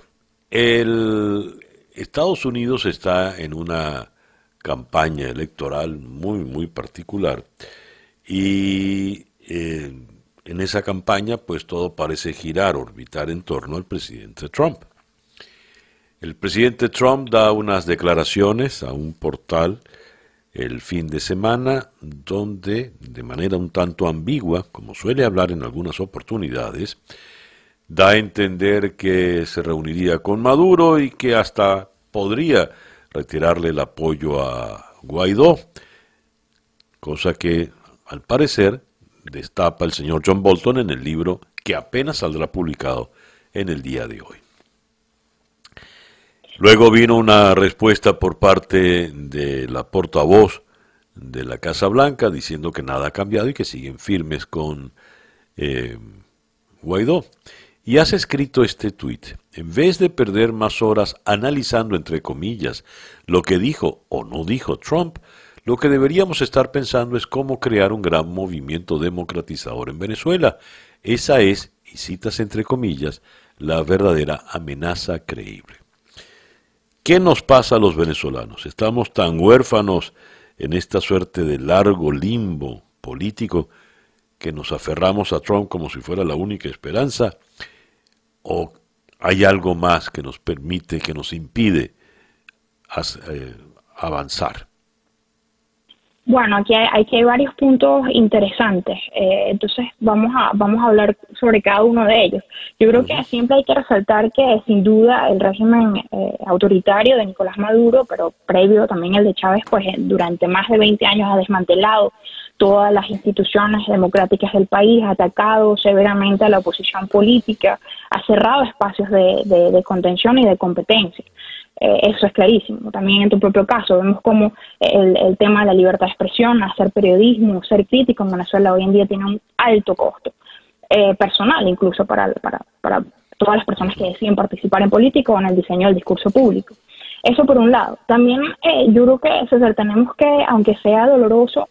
el Estados Unidos está en una campaña electoral muy, muy particular y eh, en esa campaña pues todo parece girar, orbitar en torno al presidente Trump. El presidente Trump da unas declaraciones a un portal el fin de semana donde, de manera un tanto ambigua, como suele hablar en algunas oportunidades, da a entender que se reuniría con Maduro y que hasta podría retirarle el apoyo a Guaidó, cosa que al parecer destapa el señor John Bolton en el libro que apenas saldrá publicado en el día de hoy. Luego vino una respuesta por parte de la portavoz de la Casa Blanca diciendo que nada ha cambiado y que siguen firmes con eh, Guaidó. Y has escrito este tuit. En vez de perder más horas analizando, entre comillas, lo que dijo o no dijo Trump, lo que deberíamos estar pensando es cómo crear un gran movimiento democratizador en Venezuela. Esa es, y citas entre comillas, la verdadera amenaza creíble. ¿Qué nos pasa a los venezolanos? Estamos tan huérfanos en esta suerte de largo limbo político que nos aferramos a Trump como si fuera la única esperanza o hay algo más que nos permite, que nos impide eh, avanzar. Bueno, aquí hay, aquí hay varios puntos interesantes, eh, entonces vamos a, vamos a hablar sobre cada uno de ellos. Yo creo que siempre hay que resaltar que sin duda el régimen eh, autoritario de Nicolás Maduro, pero previo también el de Chávez, pues eh, durante más de 20 años ha desmantelado todas las instituciones democráticas del país, ha atacado severamente a la oposición política, ha cerrado espacios de, de contención y de competencia. Eh, eso es clarísimo. También en tu propio caso vemos como el, tema de la libertad de expresión, hacer periodismo, ser crítico en Venezuela hoy en día tiene un alto costo eh, personal, incluso para, todas las personas que deciden participar en política o en el diseño del discurso público. Eso por un lado. También eh, yo creo que César, tenemos que, aunque sea doloroso,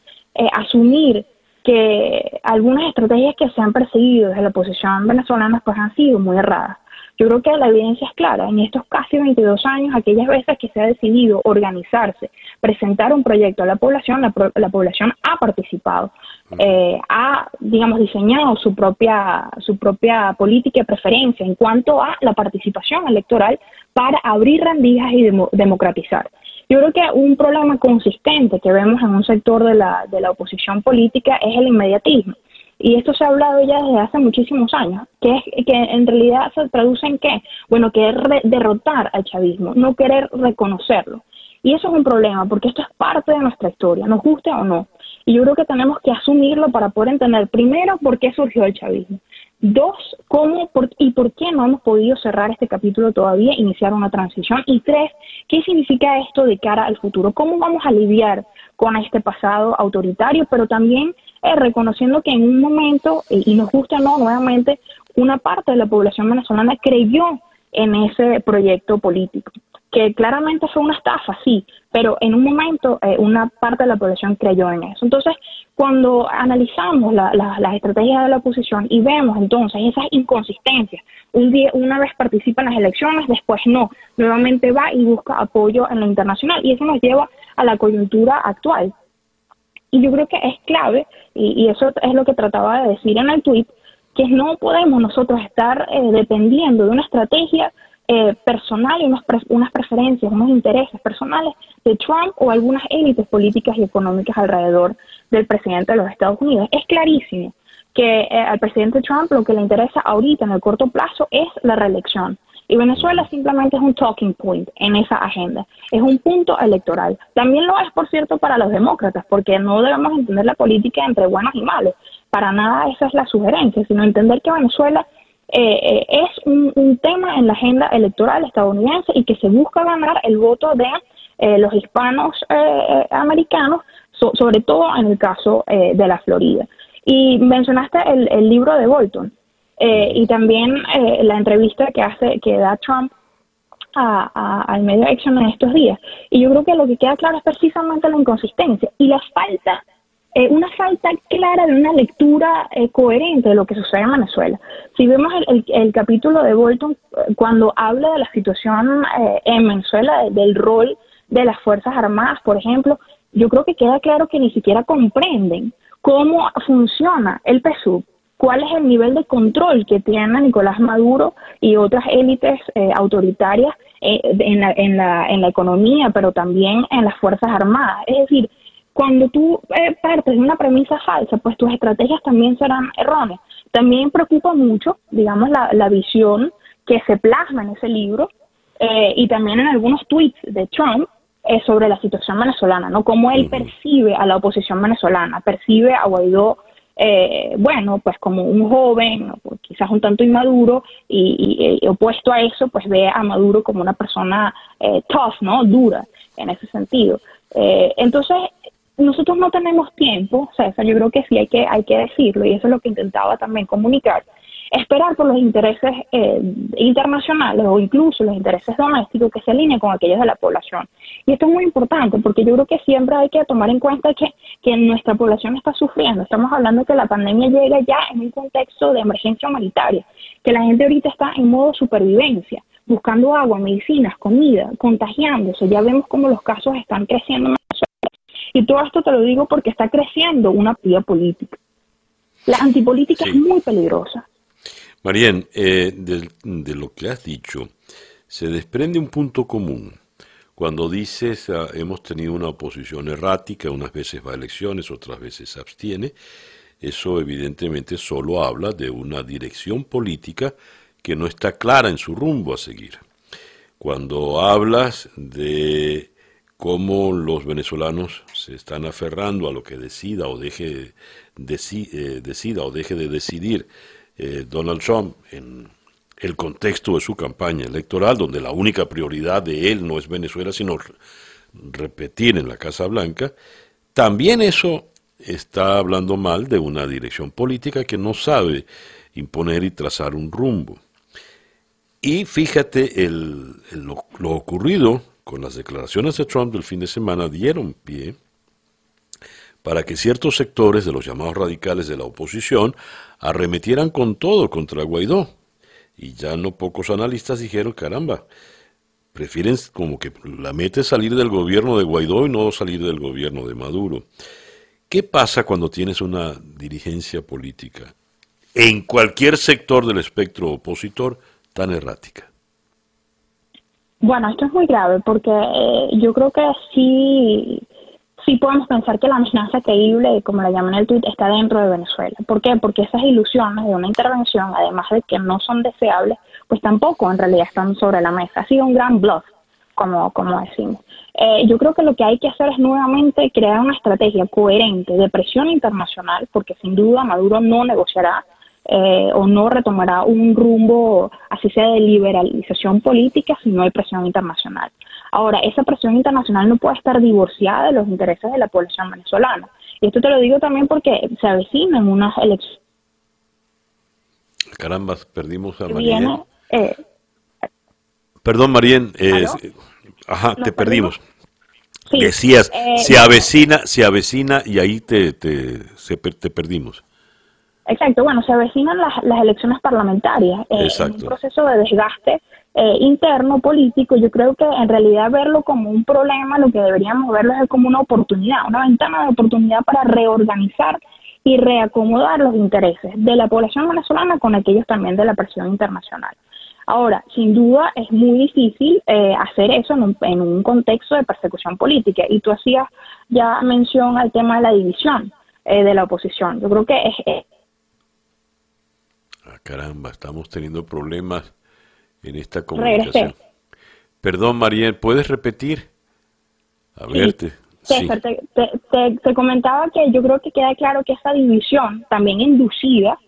asumir que algunas estrategias que se han perseguido desde la oposición venezolana pues han sido muy erradas. Yo creo que la evidencia es clara. En estos casi 22 años, aquellas veces que se ha decidido organizarse, presentar un proyecto a la población, la, población ha participado, eh, ha, digamos, diseñado su propia, su propia política y preferencia en cuanto a la participación electoral para abrir rendijas y democratizar. Yo creo que un problema consistente que vemos en un sector de la, de la oposición política es el inmediatismo. Y esto se ha hablado ya desde hace muchísimos años, que es que en realidad se traduce en qué? Bueno, querer derrotar al chavismo, no querer reconocerlo. Y eso es un problema, porque esto es parte de nuestra historia, nos guste o no. Y yo creo que tenemos que asumirlo para poder entender, primero, por qué surgió el chavismo. Dos, cómo y por qué no hemos podido cerrar este capítulo todavía, iniciar una transición. Y tres, qué significa esto de cara al futuro. ¿Cómo vamos a lidiar con este pasado autoritario, pero también eh, reconociendo que en un momento, y nos gusta no, nuevamente, una parte de la población venezolana creyó en ese proyecto político, que claramente fue una estafa, sí, pero en un momento eh, una parte de la población creyó en eso. Entonces, cuando analizamos las estrategias de la oposición y vemos entonces esas inconsistencias, un día, una vez participa en las elecciones, después no, nuevamente va y busca apoyo en lo internacional y eso nos lleva a la coyuntura actual. Y yo creo que es clave, y, eso es lo que trataba de decir en el tweet, que no podemos nosotros estar eh, dependiendo de una estrategia eh, personal y unas, unas preferencias, unos intereses personales de Trump o algunas élites políticas y económicas alrededor del presidente de los Estados Unidos. Es clarísimo que eh, al presidente Trump lo que le interesa ahorita en el corto plazo es la reelección. Y Venezuela simplemente es un talking point en esa agenda, es un punto electoral. También lo es, por cierto, para los demócratas, porque no debemos entender la política entre buenos y malos. Para nada esa es la sugerencia, sino entender que Venezuela eh, eh, es un, tema en la agenda electoral estadounidense y que se busca ganar el voto de eh, los hispanos americanos sobre todo en el caso eh, de la Florida. Y mencionaste el, libro de Bolton y también la entrevista que hace que da Trump al medio Action en estos días. Y yo creo que lo que queda claro es precisamente la inconsistencia y la falta eh, una falta clara de una lectura eh, coherente de lo que sucede en Venezuela. Si vemos el, capítulo de Bolton, eh, cuando habla de la situación en Venezuela, del rol de las Fuerzas Armadas, por ejemplo, yo creo que queda claro que ni siquiera comprenden cómo funciona el PSUV, cuál es el nivel de control que tiene Nicolás Maduro y otras élites autoritarias en la, en, la, en la economía, pero también en las Fuerzas Armadas. Es decir, cuando tú eh, partes de una premisa falsa, pues tus estrategias también serán erróneas. También preocupa mucho, digamos, la, visión que se plasma en ese libro eh, y también en algunos tweets de Trump eh, sobre la situación venezolana, ¿no? Cómo él percibe a la oposición venezolana, percibe a Guaidó, bueno, pues como un joven, pues quizás un tanto inmaduro, y, y, opuesto a eso, pues ve a Maduro como una persona tough, ¿no? Dura en ese sentido. entonces, nosotros no tenemos tiempo, César, yo creo que sí hay que, hay que decirlo, y eso es lo que intentaba también comunicar, esperar por los intereses eh, internacionales o incluso los intereses domésticos que se alineen con aquellos de la población. Y esto es muy importante porque yo creo que siempre hay que tomar en cuenta que, que nuestra población está sufriendo. Estamos hablando que la pandemia llega ya en un contexto de emergencia humanitaria, que la gente ahorita está en modo supervivencia buscando agua, medicinas, comida, contagiándose. Ya vemos cómo los casos están creciendo y todo esto te lo digo porque está creciendo una vía política. La antipolítica es muy peligrosa. Marien, eh, de, lo que has dicho, se desprende un punto común. Cuando dices ah, hemos tenido una oposición errática, unas veces va a elecciones, otras veces se abstiene, eso evidentemente solo habla de una dirección política que no está clara en su rumbo a seguir. Cuando hablas de cómo los venezolanos se están aferrando a lo que decida o deje, eh, decida o deje de decidir eh, Donald Trump en el contexto de su campaña electoral, donde la única prioridad de él no es Venezuela, sino repetir en la Casa Blanca, también eso está hablando mal de una dirección política que no sabe imponer y trazar un rumbo. Y fíjate el, lo ocurrido con las declaraciones de Trump del fin de semana dieron pie para que ciertos sectores de los llamados radicales de la oposición arremetieran con todo contra Guaidó. Y ya no pocos analistas dijeron, caramba, prefieren como que la mete salir del gobierno de Guaidó y no salir del gobierno de Maduro. ¿Qué pasa cuando tienes una dirigencia política en cualquier sector del espectro opositor tan errática? Bueno, esto es muy grave porque eh, yo creo que sí, sí podemos pensar que la amenaza creíble, como la llaman en el tweet, está dentro de Venezuela. ¿Por qué? Porque esas ilusiones de una intervención, además de que no son deseables, pues tampoco en realidad están sobre la mesa. Ha sido un gran bluff, como, como decimos. Eh, yo creo que lo que hay que hacer es nuevamente crear una estrategia coherente de presión internacional, porque sin duda Maduro no negociará eh, o no retomará un rumbo, así sea de liberalización política, si no hay presión internacional. Ahora, esa presión internacional no puede estar divorciada de los intereses de la población venezolana. Y esto te lo digo también porque se avecinan unas elecciones. Caramba, perdimos a Marien. Eh, Perdón, Marien. Eh, ajá, te perdimos. Decías, se avecina, se avecina y ahí te, te, te perdimos. Exacto, bueno, se avecinan las, las elecciones parlamentarias, eh, en un proceso de desgaste eh, interno político. Yo creo que en realidad verlo como un problema, lo que deberíamos verlo es como una oportunidad, una ventana de oportunidad para reorganizar y reacomodar los intereses de la población venezolana con aquellos también de la presión internacional. Ahora, sin duda es muy difícil eh, hacer eso en un, en un contexto de persecución política y tú hacías ya mención al tema de la división de la oposición. Yo creo que es, caramba, estamos teniendo problemas en esta comunicación. Perdón, Mariel, ¿puedes repetir? A verte. Sí. te, comentaba que yo creo que queda claro que esa división, también inducida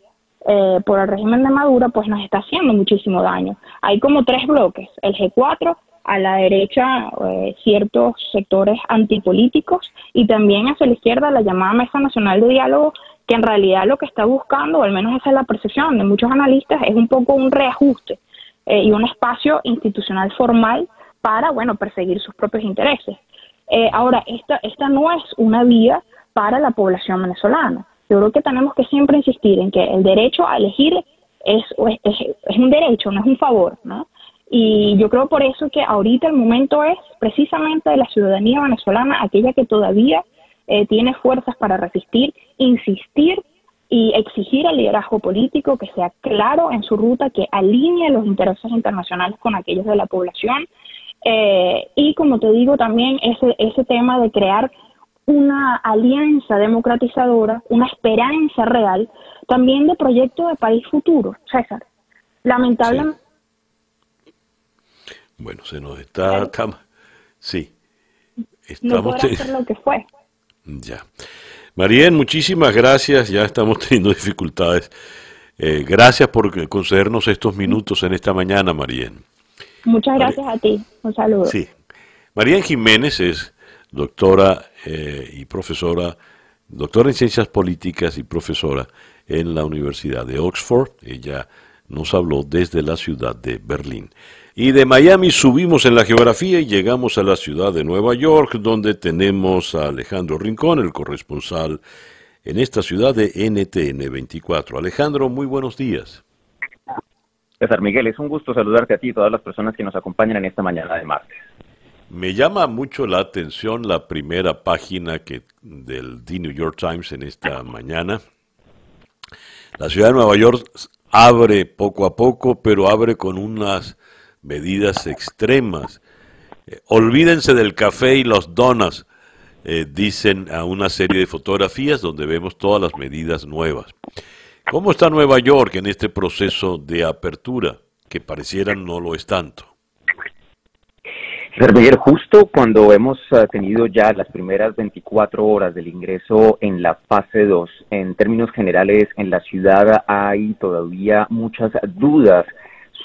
eh, por el régimen de Maduro, pues nos está haciendo muchísimo daño. Hay como tres bloques, el G4, a la derecha eh, ciertos sectores antipolíticos y también hacia la izquierda la llamada Mesa Nacional de Diálogo, que en realidad lo que está buscando, o al menos esa es la percepción de muchos analistas, es un poco un reajuste eh, y un espacio institucional formal para, bueno, perseguir sus propios intereses. Eh, ahora, esta, esta no es una vía para la población venezolana. Yo creo que tenemos que siempre insistir en que el derecho a elegir es, es, es un derecho, no es un favor, ¿no? Y yo creo por eso que ahorita el momento es precisamente de la ciudadanía venezolana, aquella que todavía eh, tiene fuerzas para resistir, insistir y exigir al liderazgo político que sea claro en su ruta, que alinee los intereses internacionales con aquellos de la población. Eh, y como te digo también ese, ese tema de crear una alianza democratizadora, una esperanza real, también de proyecto de país futuro, César. Lamentablemente. Bueno, se nos está. sí. Estamos no lo que fue. Ya. Marien, muchísimas gracias. Ya estamos teniendo dificultades. Eh, gracias por concedernos estos minutos en esta mañana, Marien. Muchas gracias a ti. Un saludo. Sí. Marien Jiménez es doctora eh, y profesora, doctora en ciencias políticas y profesora en la Universidad de Oxford. Ella nos habló desde la ciudad de Berlín. Y de Miami subimos en la geografía y llegamos a la ciudad de Nueva York, donde tenemos a Alejandro Rincón, el corresponsal en esta ciudad de NTN 24. Alejandro, muy buenos días. César Miguel, es un gusto saludarte a ti y a todas las personas que nos acompañan en esta mañana de martes. Me llama mucho la atención la primera página que, del The New York Times en esta mañana. La ciudad de Nueva York abre poco a poco, pero abre con unas medidas extremas. Eh, olvídense del café y los donas, eh, dicen a una serie de fotografías donde vemos todas las medidas nuevas. ¿Cómo está Nueva York en este proceso de apertura, que pareciera no lo es tanto? Miguel, justo cuando hemos eh, tenido ya las primeras 24 horas del ingreso en la fase 2, en términos generales en la ciudad hay todavía muchas dudas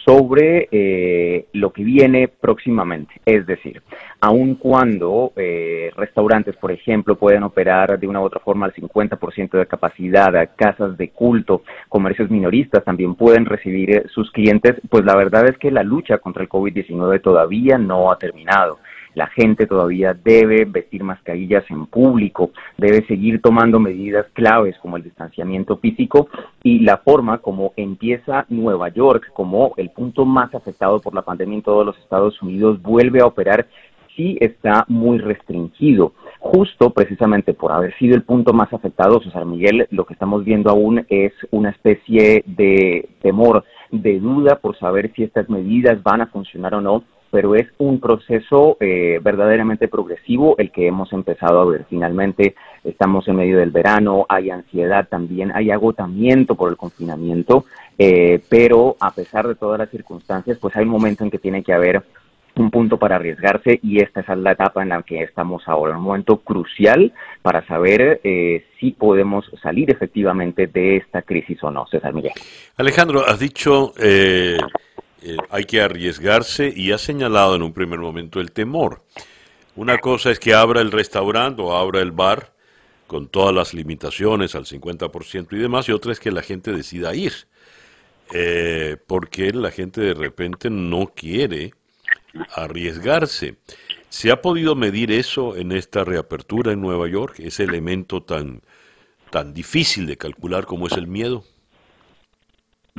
sobre eh, lo que viene próximamente. Es decir, aun cuando eh, restaurantes, por ejemplo, pueden operar de una u otra forma al 50% de capacidad, casas de culto, comercios minoristas también pueden recibir eh, sus clientes, pues la verdad es que la lucha contra el COVID-19 todavía no ha terminado la gente todavía debe vestir mascarillas en público, debe seguir tomando medidas claves como el distanciamiento físico y la forma como empieza Nueva York como el punto más afectado por la pandemia en todos los Estados Unidos vuelve a operar sí está muy restringido. Justo precisamente por haber sido el punto más afectado, César Miguel, lo que estamos viendo aún es una especie de temor, de duda por saber si estas medidas van a funcionar o no pero es un proceso eh, verdaderamente progresivo el que hemos empezado a ver. Finalmente estamos en medio del verano, hay ansiedad también, hay agotamiento por el confinamiento, eh, pero a pesar de todas las circunstancias, pues hay un momento en que tiene que haber un punto para arriesgarse y esta es la etapa en la que estamos ahora, un momento crucial para saber eh, si podemos salir efectivamente de esta crisis o no. César Miguel. Alejandro, has dicho eh, hay que arriesgarse y ha señalado en un primer momento el temor. Una cosa es que abra el restaurante o abra el bar con todas las limitaciones al 50% y demás, y otra es que la gente decida ir, eh, porque la gente de repente no quiere arriesgarse. ¿Se ha podido medir eso en esta reapertura en Nueva York, ese elemento tan, tan difícil de calcular como es el miedo?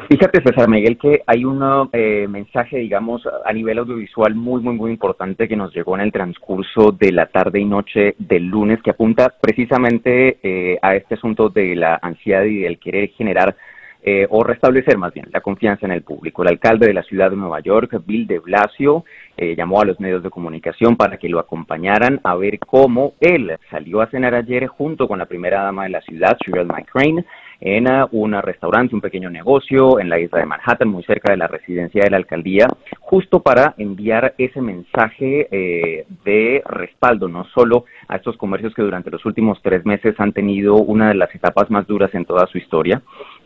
Fíjate, César Miguel, que hay un eh, mensaje, digamos, a nivel audiovisual muy, muy, muy importante que nos llegó en el transcurso de la tarde y noche del lunes, que apunta precisamente eh, a este asunto de la ansiedad y del querer generar eh, o restablecer más bien la confianza en el público. El alcalde de la ciudad de Nueva York, Bill de Blasio, llamó a los medios de comunicación para que lo acompañaran a ver cómo él salió a cenar ayer junto con la primera dama de la ciudad, Cheryl McCrane, en un restaurante, un pequeño negocio en la isla de Manhattan, muy cerca de la residencia de la alcaldía, justo para enviar ese mensaje eh, de respaldo, no solo a estos comercios que durante los últimos tres meses han tenido una de las etapas más duras en toda su historia,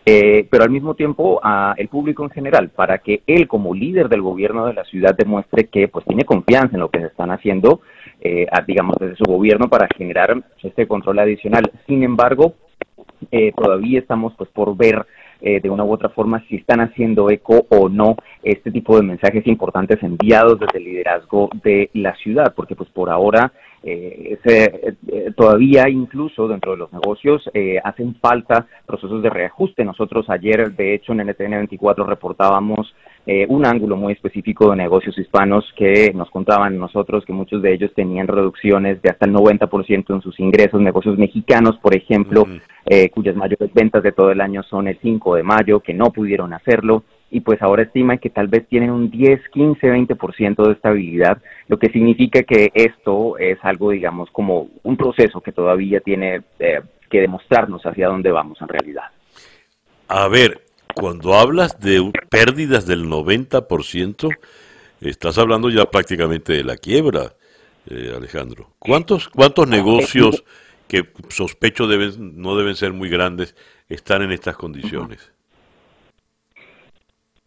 eh, pero al mismo tiempo a el público en general, para que él como líder del gobierno de la ciudad demuestre que pues tiene confianza en lo que se están haciendo, eh, digamos, desde su gobierno para generar este control adicional. Sin embargo, eh, todavía estamos pues por ver eh, de una u otra forma si están haciendo eco o no este tipo de mensajes importantes enviados desde el liderazgo de la ciudad, porque pues por ahora eh, eh, todavía incluso dentro de los negocios hacen falta procesos de reajuste. Nosotros ayer, de hecho, en NTN 24 reportábamos un ángulo muy específico de negocios hispanos que nos contaban nosotros que muchos de ellos tenían reducciones de hasta el 90% en sus ingresos, negocios mexicanos, por ejemplo, eh, cuyas mayores ventas de todo el año son el 5 de mayo, que no pudieron hacerlo. Y pues ahora estiman que tal vez tienen un 10, 15, 20% de estabilidad, lo que significa que esto es algo, digamos, como un proceso que todavía tiene eh, que demostrarnos hacia dónde vamos en realidad. A ver, cuando hablas de pérdidas del 90%, estás hablando ya prácticamente de la quiebra, eh, Alejandro. ¿Cuántos, cuántos negocios que sospecho deben, no deben ser muy grandes, están en estas condiciones?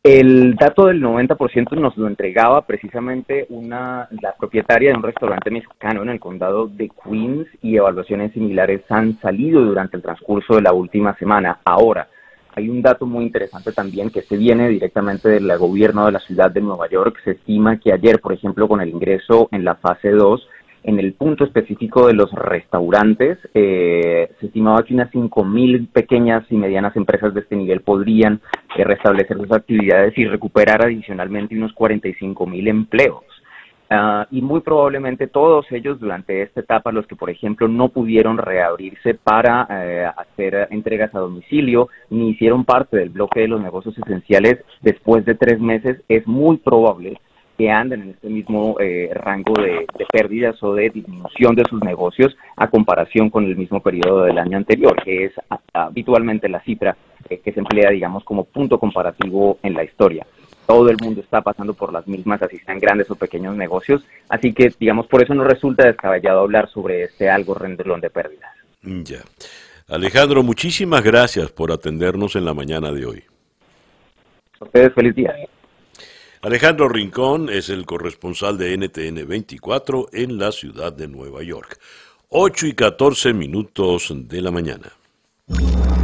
El dato del 90% nos lo entregaba precisamente una la propietaria de un restaurante mexicano en el condado de Queens y evaluaciones similares han salido durante el transcurso de la última semana. Ahora, hay un dato muy interesante también que se viene directamente del gobierno de la ciudad de Nueva York. Se estima que ayer, por ejemplo, con el ingreso en la fase 2, en el punto específico de los restaurantes, eh, se estimaba que unas 5.000 pequeñas y medianas empresas de este nivel podrían eh, restablecer sus actividades y recuperar adicionalmente unos 45.000 empleos. Ah, y muy probablemente todos ellos durante esta etapa, los que por ejemplo no pudieron reabrirse para eh, hacer entregas a domicilio, ni hicieron parte del bloque de los negocios esenciales después de tres meses, es muy probable que andan en este mismo eh, rango de, pérdidas o de disminución de sus negocios a comparación con el mismo periodo del año anterior, que es habitualmente la cifra que se emplea, digamos, como punto comparativo en la historia. Todo el mundo está pasando por las mismas, así sean grandes o pequeños negocios, así que, digamos, por eso no resulta descabellado hablar sobre este algo rendelón de pérdidas. Ya. Alejandro, muchísimas gracias por atendernos en la mañana de hoy. A ustedes, feliz día. Alejandro Rincón es el corresponsal de NTN 24 en la ciudad de Nueva York. 8 y 14 minutos de la mañana.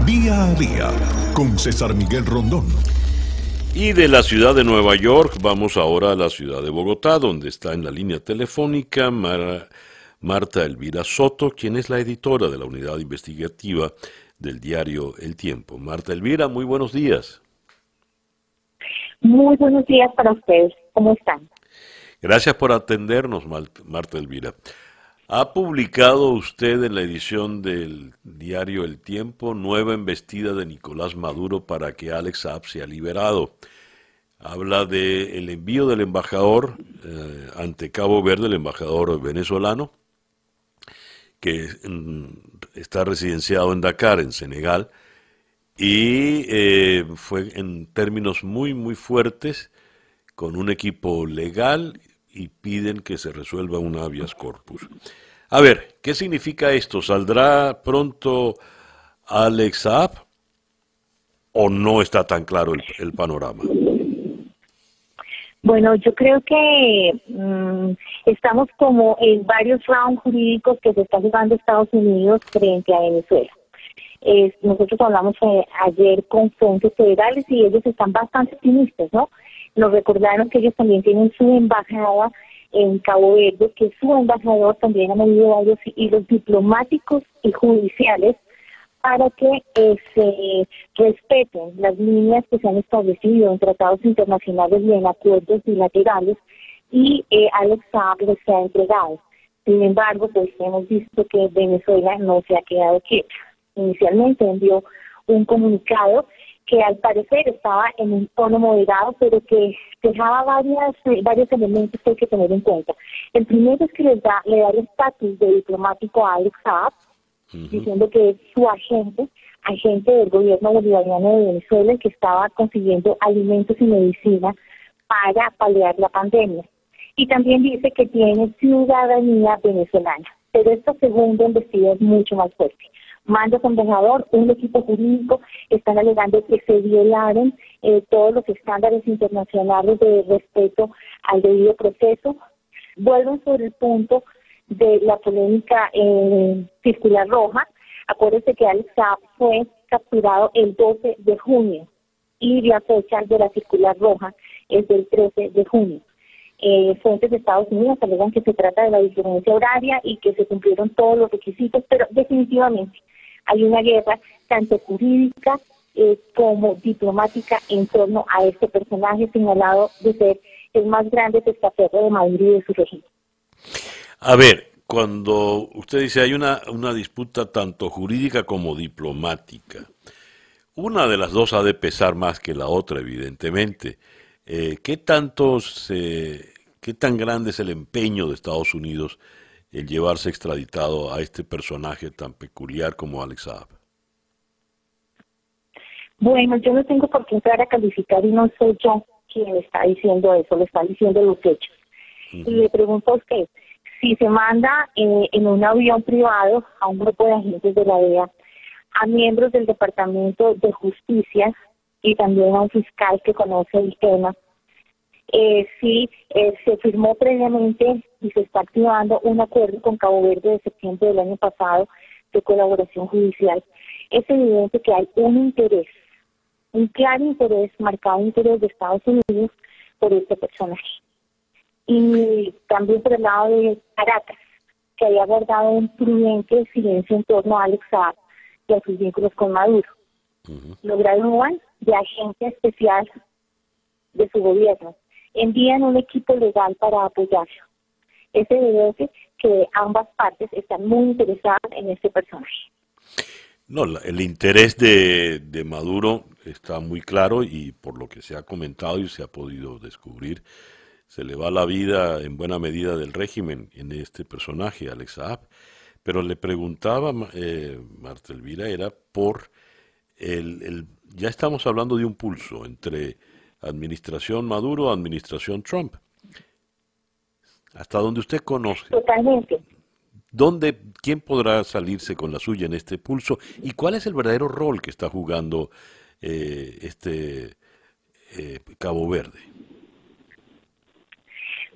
Día a día con César Miguel Rondón. Y de la ciudad de Nueva York vamos ahora a la ciudad de Bogotá, donde está en la línea telefónica Marta Elvira Soto, quien es la editora de la unidad investigativa del diario El Tiempo. Marta Elvira, muy buenos días. Muy buenos días para ustedes. ¿Cómo están? Gracias por atendernos, Marta Elvira. Ha publicado usted en la edición del diario El Tiempo nueva embestida de Nicolás Maduro para que Alex Saab sea liberado. Habla de el envío del embajador eh, ante Cabo Verde, el embajador venezolano, que mm, está residenciado en Dakar, en Senegal, y eh, fue en términos muy, muy fuertes, con un equipo legal y piden que se resuelva un habeas corpus. A ver, ¿qué significa esto? ¿Saldrá pronto Alex Saab o no está tan claro el, panorama? Bueno, yo creo que mm, estamos como en varios rounds jurídicos que se están jugando Estados Unidos frente a Venezuela nosotros hablamos eh, ayer con fuentes federales y ellos están bastante optimistas, ¿no? Nos recordaron que ellos también tienen su embajada en Cabo Verde, que su embajador también ha medido varios hilos diplomáticos y judiciales para que se respeten las líneas que se han establecido en tratados internacionales y en acuerdos bilaterales y eh, Alex Saab les ha entregado. Sin embargo, pues hemos visto que Venezuela no se ha quedado quieta inicialmente envió un comunicado que al parecer estaba en un tono moderado, pero que dejaba varias, eh, varios elementos que hay que tener en cuenta. El primero es que le da, le da el estatus de diplomático a Alex Saab, diciendo que es su agente, agente del gobierno bolivariano de Venezuela, que estaba consiguiendo alimentos y medicina para paliar la pandemia. Y también dice que tiene ciudadanía venezolana. Pero esta segunda investida es mucho más fuerte manda su embajador, un equipo jurídico, están alegando que se violaron eh, todos los estándares internacionales de respeto al debido proceso. Vuelven sobre el punto de la polémica eh, circular roja. Acuérdense que Alex Saab fue capturado el 12 de junio y la fecha de la circular roja es del 13 de junio. Eh, fuentes de Estados Unidos alegan que se trata de la diferencia horaria y que se cumplieron todos los requisitos, pero definitivamente hay una guerra tanto jurídica eh, como diplomática en torno a este personaje señalado de ser el más grande testaferro de Madrid y de su régimen. A ver, cuando usted dice hay una, una disputa tanto jurídica como diplomática, una de las dos ha de pesar más que la otra, evidentemente. Eh, ¿Qué tanto qué tan grande es el empeño de Estados Unidos en llevarse extraditado a este personaje tan peculiar como Alex Saab? Bueno, yo no tengo por qué entrar a calificar y no soy yo quien está diciendo eso, lo están diciendo los hechos. Y le pregunto a usted, si se manda eh, en un avión privado a un grupo de agentes de la DEA, a miembros del Departamento de Justicia y también a un fiscal que conoce el tema, eh, sí eh, se firmó previamente y se está activando un acuerdo con Cabo Verde de septiembre del año pasado de colaboración judicial. Es evidente que hay un interés, un claro interés, marcado interés de Estados Unidos por este personaje. Y también por el lado de Caracas, que había guardado un prudente silencio en torno a Alex Saab y a sus vínculos con Maduro. Lograron de agente especial de su gobierno envían un equipo legal para apoyarlo. Es evidente que ambas partes están muy interesadas en este personaje. No, el interés de, de, Maduro está muy claro y por lo que se ha comentado y se ha podido descubrir, se le va la vida en buena medida del régimen en este personaje, Alex Saab. Pero le preguntaba, eh, Marta Elvira, era por el, el, ya estamos hablando de un pulso entre administración Maduro, administración Trump. Hasta donde usted conoce. Totalmente. ¿Dónde, ¿Quién podrá salirse con la suya en este pulso? ¿Y cuál es el verdadero rol que está jugando eh, este eh, Cabo Verde?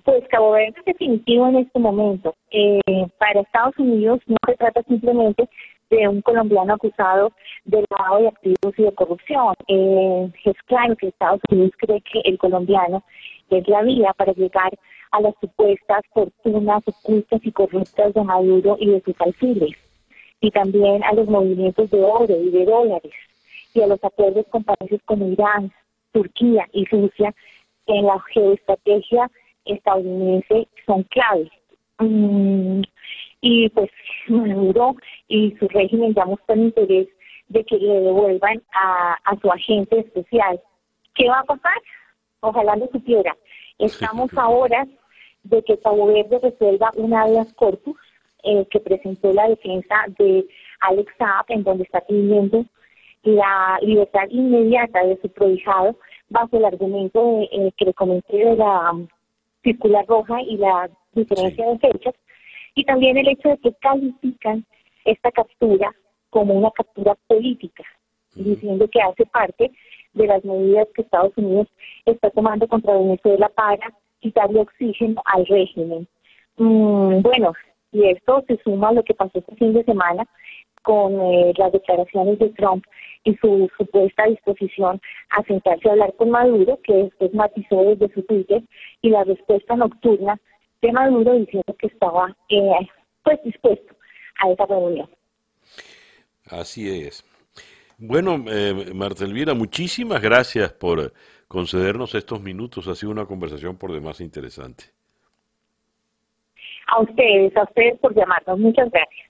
Pues Cabo Verde es definitivo en este momento. Eh, para Estados Unidos no se trata simplemente de un colombiano acusado de lavado de activos y de corrupción. Eh, es claro que Estados Unidos cree que el colombiano es la vía para llegar a las supuestas fortunas ocultas y corruptas de Maduro y de sus alfiles, y también a los movimientos de oro y de dólares, y a los acuerdos con países como Irán, Turquía y Rusia, en la geoestrategia estadounidense son claves. Mm, y pues Maduro y su régimen ya mostró interés de que le devuelvan a, a su agente especial. ¿Qué va a pasar? Ojalá lo supiera. Estamos ahora de que Cabo Verde resuelva una habeas corpus eh, que presentó la defensa de Alex Saab, en donde está pidiendo la libertad inmediata de su prohijado bajo el argumento eh, que le comenté de la um, circular roja y la diferencia de fechas, y también el hecho de que califican esta captura como una captura política, diciendo que hace parte de las medidas que Estados Unidos está tomando contra Venezuela para quitarle oxígeno al régimen. Mm, bueno, y esto se suma a lo que pasó este fin de semana con eh, las declaraciones de Trump y su supuesta disposición a sentarse a hablar con Maduro, que después matizó desde su Twitter, y la respuesta nocturna de Maduro diciendo que estaba eh, pues dispuesto a esa reunión. Así es. Bueno, eh, Marta Elvira, muchísimas gracias por concedernos estos minutos. Ha sido una conversación por demás interesante. A ustedes, a ustedes por llamarnos. Muchas gracias.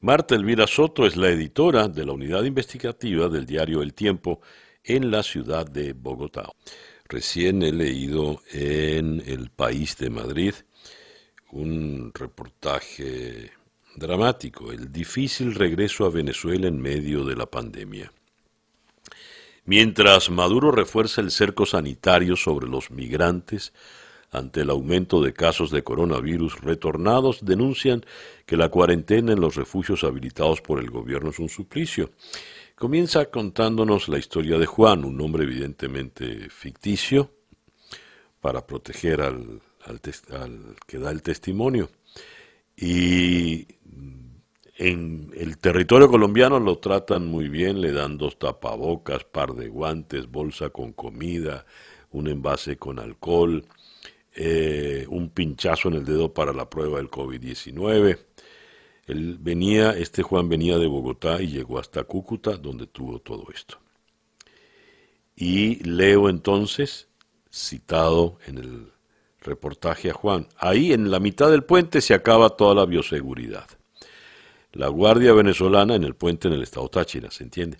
Marta Elvira Soto es la editora de la unidad investigativa del diario El Tiempo en la ciudad de Bogotá. Recién he leído en El País de Madrid un reportaje dramático, el difícil regreso a Venezuela en medio de la pandemia. Mientras Maduro refuerza el cerco sanitario sobre los migrantes, ante el aumento de casos de coronavirus retornados, denuncian que la cuarentena en los refugios habilitados por el gobierno es un suplicio. Comienza contándonos la historia de Juan, un hombre evidentemente ficticio, para proteger al, al, que da el testimonio. Y en el territorio colombiano lo tratan muy bien, le dan dos tapabocas, par de guantes, bolsa con comida, un envase con alcohol, eh, un pinchazo en el dedo para la prueba del COVID-19. Él venía, este Juan venía de Bogotá y llegó hasta Cúcuta, donde tuvo todo esto. Y leo entonces, citado en el reportaje a Juan, ahí en la mitad del puente se acaba toda la bioseguridad. La Guardia Venezolana en el puente en el estado Táchira, ¿se entiende?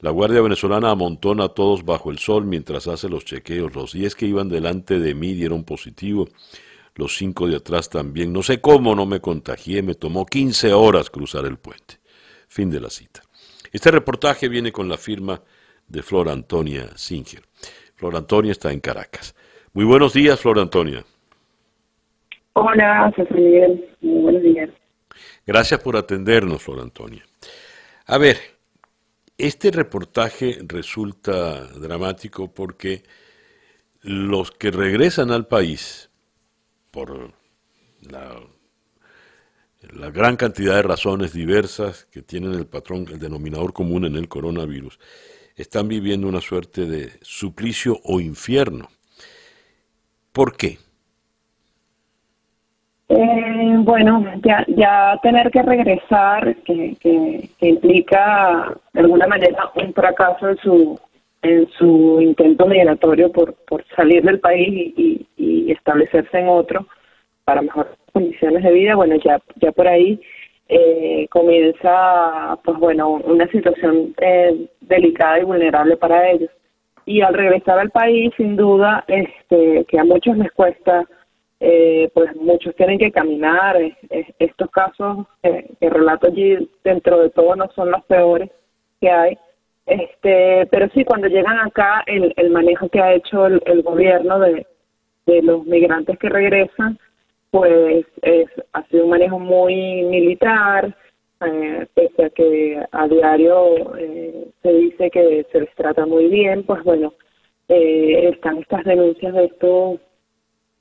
La Guardia Venezolana amontona a todos bajo el sol mientras hace los chequeos. Los 10 que iban delante de mí dieron positivo. Los cinco de atrás también. No sé cómo no me contagié. Me tomó 15 horas cruzar el puente. Fin de la cita. Este reportaje viene con la firma de Flor Antonia Singer. Flor Antonia está en Caracas. Muy buenos días, Flor Antonia. Hola, José Miguel. Muy buenos días. Gracias por atendernos, Flor Antonia. A ver, este reportaje resulta dramático porque los que regresan al país por la, gran cantidad de razones diversas que tienen el patrón, el denominador común en el coronavirus, están viviendo una suerte de suplicio o infierno. ¿Por qué? Eh, bueno, ya, ya tener que regresar, que, que, implica de alguna manera un fracaso en su en su intento migratorio por, por salir del país y, y, establecerse en otro para mejores condiciones de vida, bueno, ya, ya por ahí eh, comienza, pues bueno, una situación eh, delicada y vulnerable para ellos. Y al regresar al país, sin duda, este, que a muchos les cuesta eh, pues muchos tienen que caminar. estos casos que relato allí, dentro de todo, no son los peores que hay. Este, pero sí, cuando llegan acá, el, el manejo que ha hecho el, gobierno de, de los migrantes que regresan, pues es, ha sido un manejo muy militar, eh, pese a que a diario eh, se dice que se les trata muy bien, pues bueno, eh, están estas denuncias de estos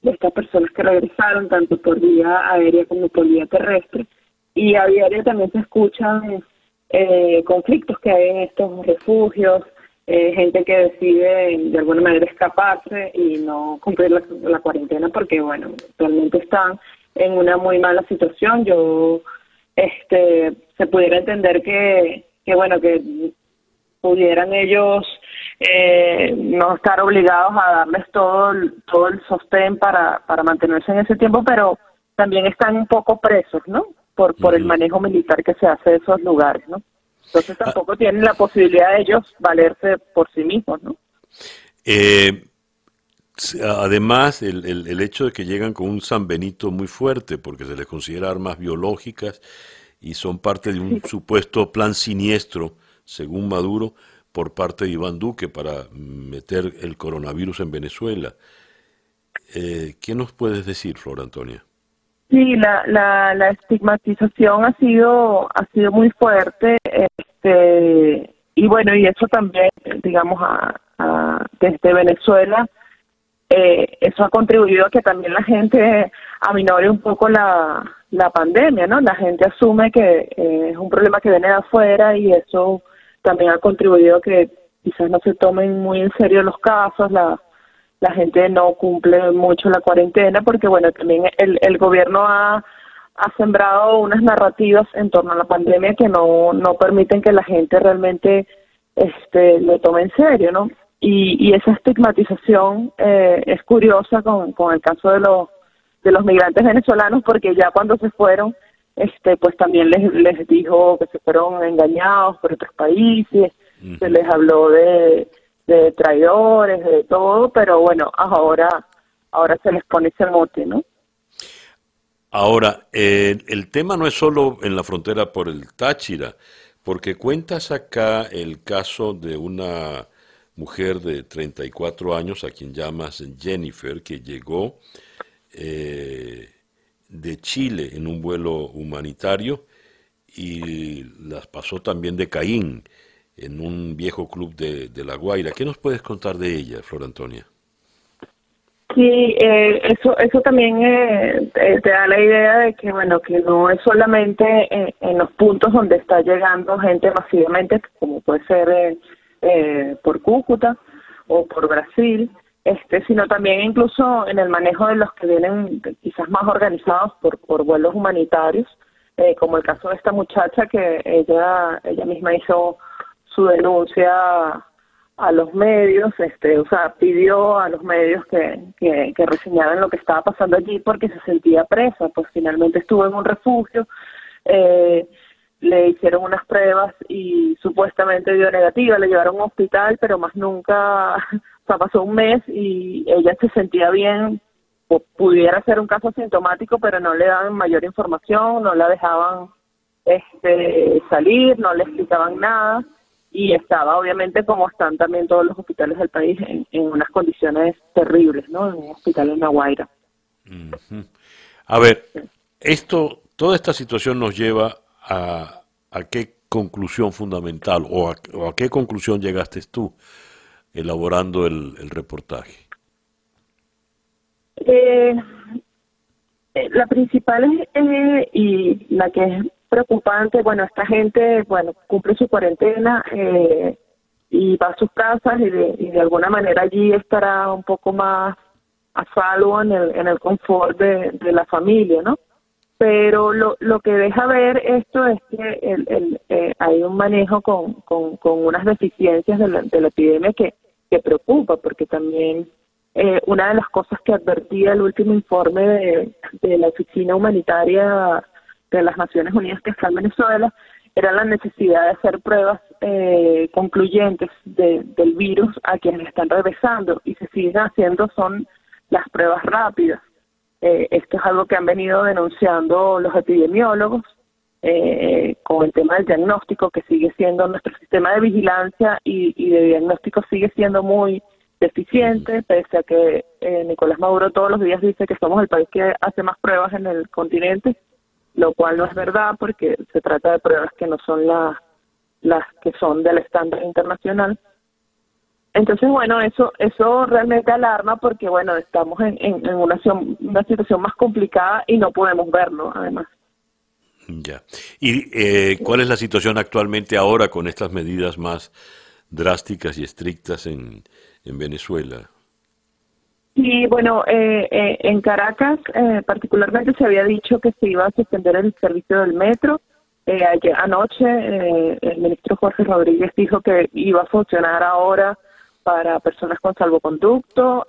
de estas personas que regresaron, tanto por vía aérea como por vía terrestre. Y a diario también se escuchan eh, conflictos que hay en estos refugios, eh, gente que decide de alguna manera escaparse y no cumplir la, cuarentena porque, bueno, realmente están en una muy mala situación. Yo, este, se pudiera entender que, que bueno, que pudieran ellos eh, no estar obligados a darles todo el, todo el sostén para, para mantenerse en ese tiempo, pero también están un poco presos, ¿no? Por, por el manejo militar que se hace de esos lugares, ¿no? Entonces ah. tampoco tienen la posibilidad de ellos valerse por sí mismos, ¿no? Eh, además, el, el, el, hecho de que llegan con un San Benito muy fuerte, porque se les considera armas biológicas y son parte de un supuesto plan siniestro, según Maduro, por parte de Iván Duque para meter el coronavirus en Venezuela. Eh, ¿Qué nos puedes decir, Flor Antonia? Sí, la, la, la estigmatización ha sido ha sido muy fuerte, este, y bueno, y eso también, digamos, a, desde Venezuela, eh, eso ha contribuido a que también la gente aminore un poco la, la pandemia, ¿no? La gente asume que eh, es un problema que viene de afuera y eso también ha contribuido a que quizás no se tomen muy en serio los casos, la, la gente no cumple mucho la cuarentena, porque bueno, también el, el gobierno ha, ha sembrado unas narrativas en torno a la pandemia que no, no permiten que la gente realmente este, lo tome en serio, ¿no? Y, y esa estigmatización eh, es curiosa con, con el caso de los, de los migrantes venezolanos, porque ya cuando se fueron, este pues también les, les dijo que se fueron engañados por otros países, se les habló de, de traidores, de todo, pero bueno, ahora ahora se les pone ese mote, ¿no? Ahora, eh, el tema no es solo en la frontera por el Táchira, porque cuentas acá el caso de una mujer de 34 años, a quien llamas Jennifer, que llegó eh, de Chile en un vuelo humanitario y las pasó también de Caín en un viejo club de, de La Guaira. ¿Qué nos puedes contar de ella, Flor Antonia? Sí, eh, eso eso también eh, te da la idea de que bueno que no es solamente en, los puntos donde está llegando gente masivamente, como puede ser por Cúcuta o por Brasil, este, sino también incluso en el manejo de los que vienen quizás más organizados por por vuelos humanitarios, como el caso de esta muchacha que ella ella misma hizo su denuncia a los medios, este, o sea, pidió a los medios que, que, reseñaran lo que estaba pasando allí porque se sentía presa, pues finalmente estuvo en un refugio, eh, le hicieron unas pruebas y supuestamente dio negativa, le llevaron a un hospital, pero más nunca, o sea, pasó un mes y ella se sentía bien, o pudiera ser un caso sintomático, pero no le daban mayor información, no la dejaban este, salir, no le explicaban nada y estaba obviamente como están también todos los hospitales del país en, unas condiciones terribles, ¿no? En un hospital en La Guaira. A ver, esto, toda esta situación nos lleva a, a qué conclusión fundamental o a, qué conclusión llegaste tú elaborando el, reportaje. Eh, eh, la principal es, eh, y la que es preocupante. Bueno, esta gente, bueno, cumple su cuarentena eh, y va a sus casas y de, y de alguna manera allí estará un poco más a salvo en el, en el confort de la familia, ¿no? Pero lo, lo que deja ver esto es que el, eh, hay un manejo con, con, con unas deficiencias de la, de la epidemia que, que preocupa, porque también eh, una de las cosas que advertía el último informe de, de la Oficina Humanitaria de las Naciones Unidas que está en Venezuela era la necesidad de hacer pruebas eh, concluyentes del virus a quienes están regresando y se siguen haciendo son las pruebas rápidas. Eh, esto es algo que han venido denunciando los epidemiólogos eh, con el tema del diagnóstico que sigue siendo nuestro sistema de vigilancia y, y de diagnóstico sigue siendo muy deficiente, pese a que Nicolás Maduro todos los días dice que somos el país que hace más pruebas en el continente lo cual no es verdad porque se trata de pruebas que no son las las que son del estándar internacional. Entonces, bueno, eso eso realmente alarma porque, bueno, estamos en, en, una, una situación más complicada y no podemos verlo, además. Ya. ¿Y eh, cuál es la situación actualmente ahora con estas medidas más drásticas y estrictas en, en Venezuela? Y bueno, eh, eh, en Caracas eh, particularmente se había dicho que se iba a suspender el servicio del metro. ayer, anoche el ministro Jorge Rodríguez dijo que iba a funcionar ahora para personas con salvoconducto.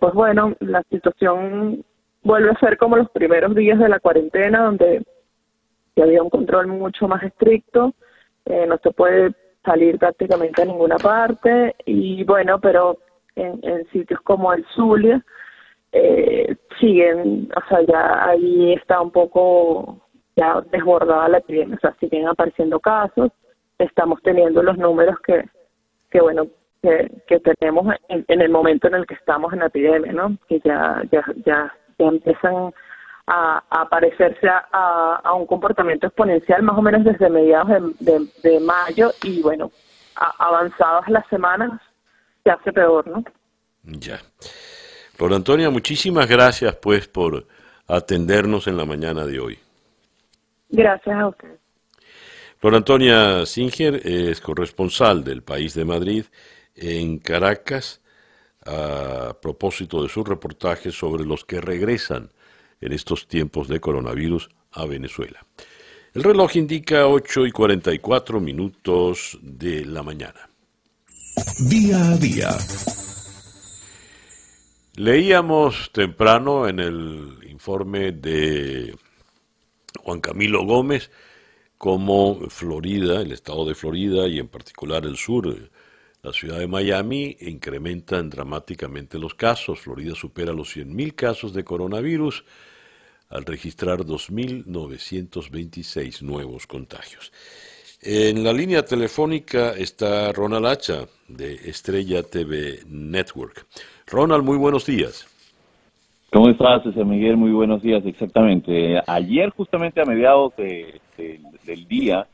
pues bueno, la situación vuelve a ser como los primeros días de la cuarentena, donde había un control mucho más estricto. no se puede salir prácticamente a ninguna parte. Y bueno, pero en, sitios como el Zulia, eh, siguen, o sea, ya ahí está un poco ya desbordada la epidemia, o sea, siguen apareciendo casos, estamos teniendo los números que, que bueno, que, que tenemos en, el momento en el que estamos en la epidemia, ¿no? Que ya, ya, ya, ya empiezan a, a, a, un comportamiento exponencial más o menos desde mediados de, de, mayo y bueno, avanzadas las semanas se hace peor, ¿no? Ya. Flor Antonia, muchísimas gracias pues por atendernos en la mañana de hoy. Gracias a usted. Flor Antonia Singer es corresponsal del país de Madrid en Caracas a propósito de su reportaje sobre los que regresan en estos tiempos de coronavirus a Venezuela. El reloj indica 8 y 44 minutos de la mañana. Día a día. Leíamos temprano en el informe de Juan Camilo Gómez cómo Florida, el estado de Florida y en particular el sur, la ciudad de Miami, incrementan dramáticamente los casos. Florida supera los 100.000 casos de coronavirus al registrar 2.926 nuevos contagios. En la línea telefónica está Ronald Hacha de Estrella TV Network. Ronald, muy buenos días. ¿Cómo estás, César Miguel? Muy buenos días, exactamente. Ayer, justamente a mediados del día,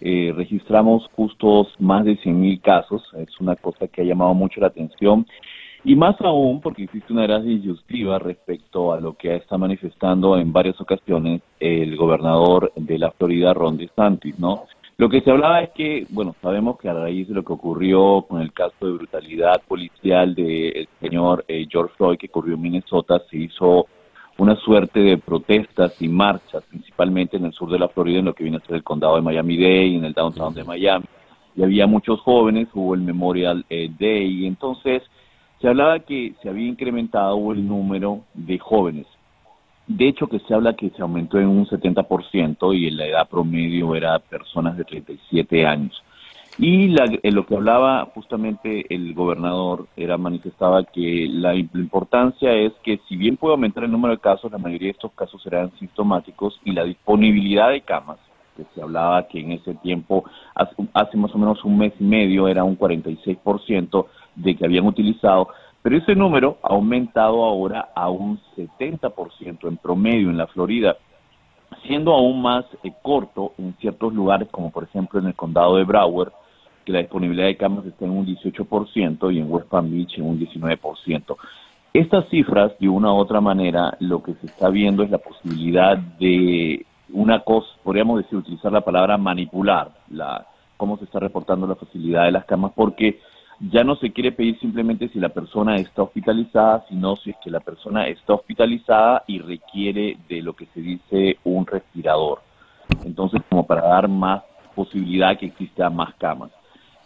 eh, registramos justos más de 100.000 casos. Es una cosa que ha llamado mucho la atención. Y más aún porque existe una gran disyuntiva respecto a lo que está manifestando en varias ocasiones el gobernador de la Florida, Ron DeSantis, ¿no? Lo que se hablaba es que, bueno, sabemos que a raíz de lo que ocurrió con el caso de brutalidad policial del señor eh, George Floyd que ocurrió en Minnesota, se hizo una suerte de protestas y marchas, principalmente en el sur de la Florida, en lo que viene a ser el condado de Miami-Dade y en el downtown de Miami. Y había muchos jóvenes, hubo el Memorial eh, Day, y entonces se hablaba que se había incrementado el número de jóvenes. De hecho, que se habla que se aumentó en un 70% y la edad promedio era personas de 37 años. Y lo que hablaba justamente el gobernador era manifestaba que la, importancia es que si bien puede aumentar el número de casos, la mayoría de estos casos serán sintomáticos y la disponibilidad de camas, que se hablaba que en ese tiempo, hace, hace más o menos un mes y medio, era un 46% de que habían utilizado, pero ese número ha aumentado ahora a un 70% en promedio en la Florida, siendo aún más eh, corto en ciertos lugares, como por ejemplo en el condado de Broward, que la disponibilidad de camas está en un 18% y en West Palm Beach en un 19%. Estas cifras, de una u otra manera, lo que se está viendo es la posibilidad de una cosa, podríamos decir, utilizar la palabra manipular, la, cómo se está reportando la facilidad de las camas, porque ya no se quiere pedir simplemente si la persona está hospitalizada, sino si es que la persona está hospitalizada y requiere de lo que se dice un respirador. Entonces, como para dar más posibilidad que exista más camas.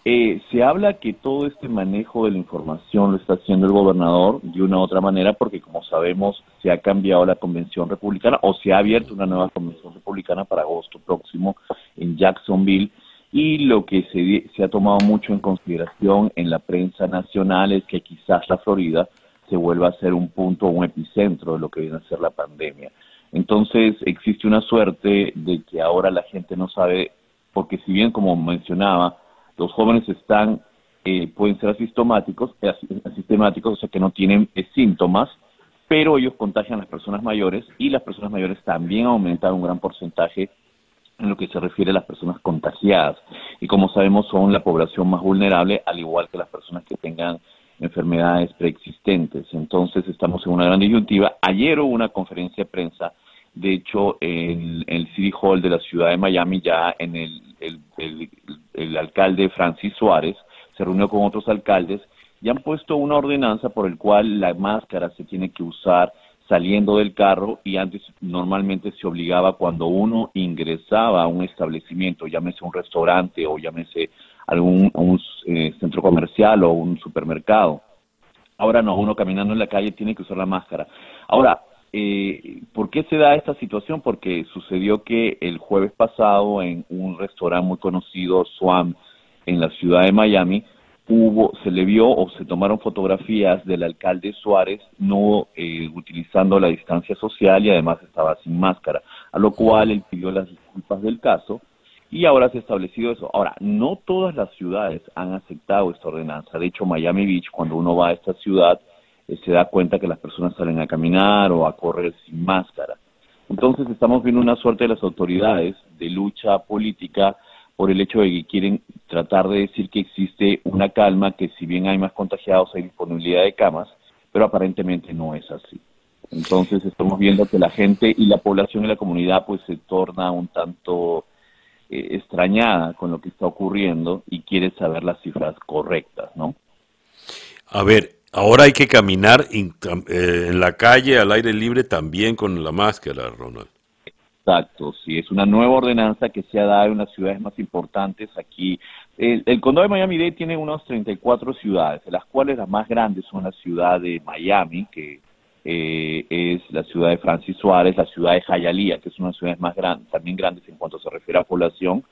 Eh, se habla que todo este manejo de la información lo está haciendo el gobernador de una u otra manera porque como sabemos se ha cambiado la convención republicana o se ha abierto una nueva convención republicana para agosto próximo en Jacksonville y lo que se, se ha tomado mucho en consideración en la prensa nacional es que quizás la Florida se vuelva a ser un punto, un epicentro de lo que viene a ser la pandemia. Entonces existe una suerte de que ahora la gente no sabe, porque si bien como mencionaba, los jóvenes están, eh, pueden ser asintomáticos, eh, asistemáticos, o sea que no tienen eh, síntomas, pero ellos contagian a las personas mayores y las personas mayores también aumentan un gran porcentaje en lo que se refiere a las personas contagiadas. Y como sabemos, son la población más vulnerable, al igual que las personas que tengan enfermedades preexistentes. Entonces, estamos en una gran disyuntiva. Ayer hubo una conferencia de prensa, de hecho, en, el City Hall de la ciudad de Miami, ya en el, el alcalde Francis Suárez se reunió con otros alcaldes y han puesto una ordenanza por el cual la máscara se tiene que usar saliendo del carro y antes normalmente se obligaba cuando uno ingresaba a un establecimiento, llámese un restaurante o llámese algún un, eh, centro comercial o un supermercado. Ahora no, uno caminando en la calle tiene que usar la máscara. Ahora, eh, ¿por qué se da esta situación? Porque sucedió que el jueves pasado en un restaurante muy conocido, Swam, en la ciudad de Miami, hubo, se le vio o se tomaron fotografías del alcalde Suárez no eh, utilizando la distancia social y además estaba sin máscara, a lo cual él pidió las disculpas del caso y ahora se ha establecido eso. Ahora, no todas las ciudades han aceptado esta ordenanza. De hecho, Miami Beach, cuando uno va a esta ciudad, eh, se da cuenta que las personas salen a caminar o a correr sin máscara. Entonces estamos viendo una suerte de las autoridades de lucha política por el hecho de que quieren tratar de decir que existe una calma, que si bien hay más contagiados hay disponibilidad de camas, pero aparentemente no es así. Entonces estamos viendo que la gente y la población y la comunidad pues se torna un tanto eh, extrañada con lo que está ocurriendo y quiere saber las cifras correctas, ¿no? A ver, ahora hay que caminar eh, en la calle al aire libre también con la máscara, Ronald. Exacto, sí, es una nueva ordenanza que se ha dado en las ciudades más importantes aquí. El, condado de Miami-Dade tiene unas 34 ciudades, de las cuales las más grandes son la ciudad de Miami, que eh, es la ciudad de Francis Suárez, la ciudad de Hialeah, que es una de las ciudades más grandes, también grandes en cuanto se refiere a población,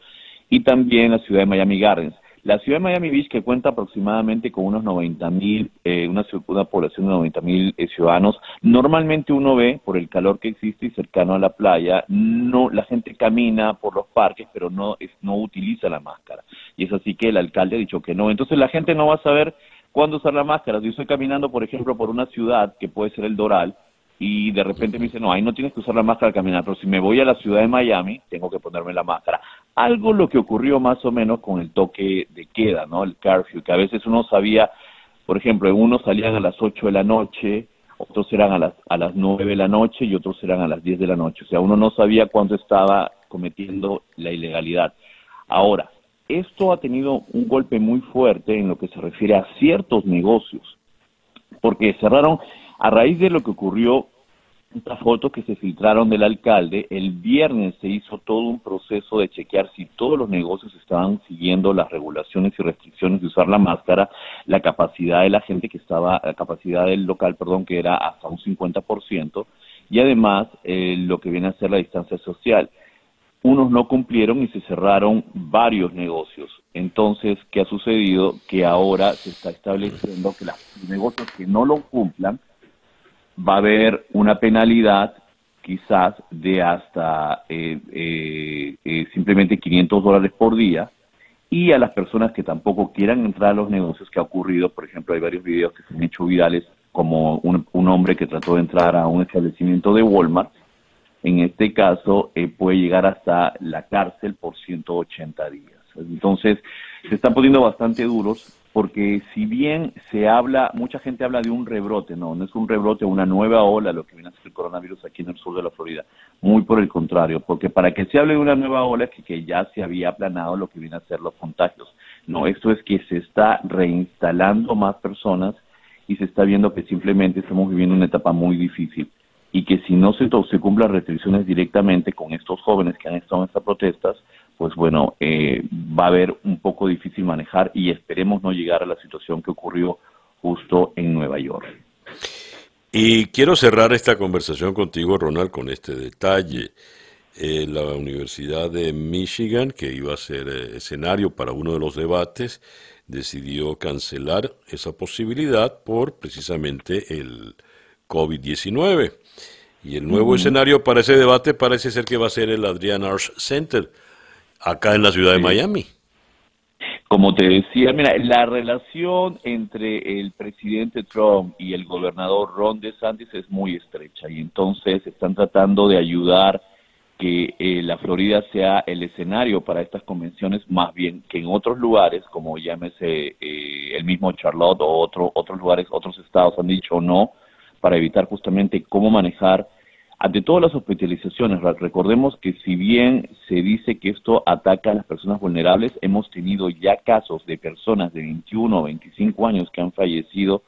y también la ciudad de Miami Gardens. La ciudad de Miami Beach, que cuenta aproximadamente con unos 90 mil, eh, una, población de 90 mil eh, ciudadanos, normalmente uno ve, por el calor que existe y cercano a la playa, no la gente camina por los parques, pero no, no utiliza la máscara. Y es así que el alcalde ha dicho que no. Entonces la gente no va a saber cuándo usar la máscara. Si yo estoy caminando, por ejemplo, por una ciudad, que puede ser el Doral, y de repente me dice, no, ahí no tienes que usar la máscara al caminar, pero si me voy a la ciudad de Miami, tengo que ponerme la máscara. Algo lo que ocurrió más o menos con el toque de queda, ¿no? El curfew, que a veces uno sabía, por ejemplo, unos salían a las 8 de la noche, otros eran a las, a las 9 de la noche y otros eran a las 10 de la noche. O sea, uno no sabía cuándo estaba cometiendo la ilegalidad. Ahora, esto ha tenido un golpe muy fuerte en lo que se refiere a ciertos negocios, porque cerraron a raíz de lo que ocurrió estas fotos que se filtraron del alcalde, el viernes se hizo todo un proceso de chequear si todos los negocios estaban siguiendo las regulaciones y restricciones de usar la máscara, la capacidad de la gente que estaba, la capacidad del local, perdón, que era hasta un 50%, y además eh, lo que viene a ser la distancia social. Unos no cumplieron y se cerraron varios negocios. Entonces, ¿qué ha sucedido? Que ahora se está estableciendo que los negocios que no lo cumplan, va a haber una penalidad quizás de hasta eh, eh, eh, simplemente 500 dólares por día. Y a las personas que tampoco quieran entrar a los negocios que ha ocurrido, por ejemplo, hay varios videos que se han hecho virales como un, un hombre que trató de entrar a un establecimiento de Walmart, en este caso puede llegar hasta la cárcel por 180 días. Entonces, se están poniendo bastante duros porque si bien se habla, mucha gente habla de un rebrote, no, no es un rebrote, una nueva ola lo que viene a ser el coronavirus aquí en el sur de la Florida, muy por el contrario, porque para que se hable de una nueva ola es que, ya se había aplanado lo que viene a ser los contagios. No, esto es que se está reinstalando más personas y se está viendo que simplemente estamos viviendo una etapa muy difícil y que si no se, se cumplan restricciones directamente con estos jóvenes que han estado en estas protestas, pues bueno, eh, va a haber un poco difícil manejar y esperemos no llegar a la situación que ocurrió justo en Nueva York. Y quiero cerrar esta conversación contigo, Ronald, con este detalle. Eh, la Universidad de Michigan, que iba a ser eh, escenario para uno de los debates, decidió cancelar esa posibilidad por precisamente el COVID-19. Y el nuevo escenario para ese debate parece ser que va a ser el Adrian Arts Center acá en la ciudad de Miami. Como te decía, mira, la relación entre el presidente Trump y el gobernador Ron DeSantis es muy estrecha y entonces están tratando de ayudar que eh, la Florida sea el escenario para estas convenciones, más bien que en otros lugares, como llámese eh, el mismo Charlotte o otro, otros lugares, otros estados han dicho no, para evitar justamente cómo manejar ante todas las hospitalizaciones, recordemos que si bien se dice que esto ataca a las personas vulnerables, hemos tenido ya casos de personas de 21 o 25 años que han fallecido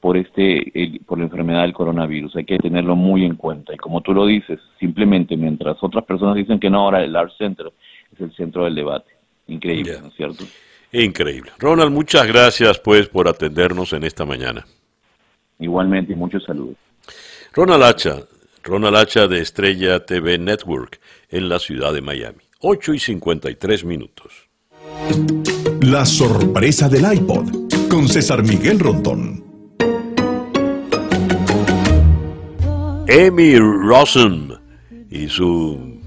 por este por la enfermedad del coronavirus. Hay que tenerlo muy en cuenta. Y como tú lo dices, simplemente mientras otras personas dicen que no, ahora el Art Center es el centro del debate. Increíble, ¿no es cierto? Increíble. Ronald, muchas gracias pues por atendernos en esta mañana. Igualmente, muchos saludos. Ronald Hacha, Ronald Hacha de Estrella TV Network en la ciudad de Miami. 8 y 53 minutos. La sorpresa del iPod con César Miguel Rondón. Amy Rossum y su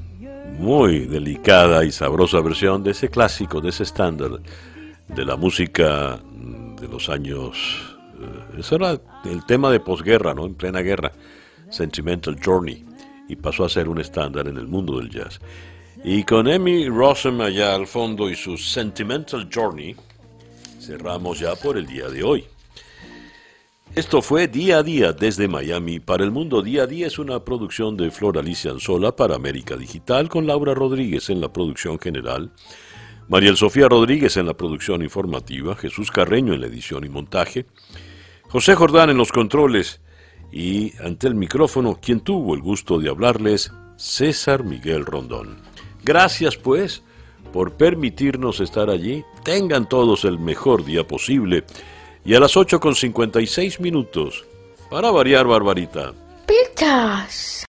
muy delicada y sabrosa versión de ese clásico, de ese estándar de la música de los años. Eh, eso era el tema de posguerra, ¿no? En plena guerra Sentimental Journey y pasó a ser un estándar en el mundo del jazz. Y con Emmy Rossum allá al fondo y su Sentimental Journey, cerramos ya por el día de hoy. Esto fue Día a Día desde Miami para el mundo. Día a Día es una producción de Flor Alicia Anzola para América Digital con Laura Rodríguez en la producción general, María Sofía Rodríguez en la producción informativa, Jesús Carreño en la edición y montaje, José Jordán en los controles y ante el micrófono quien tuvo el gusto de hablarles, César Miguel Rondón. Gracias pues por permitirnos estar allí. Tengan todos el mejor día posible. Y a las 8 con 56 minutos, para variar, Barbarita. Pitas.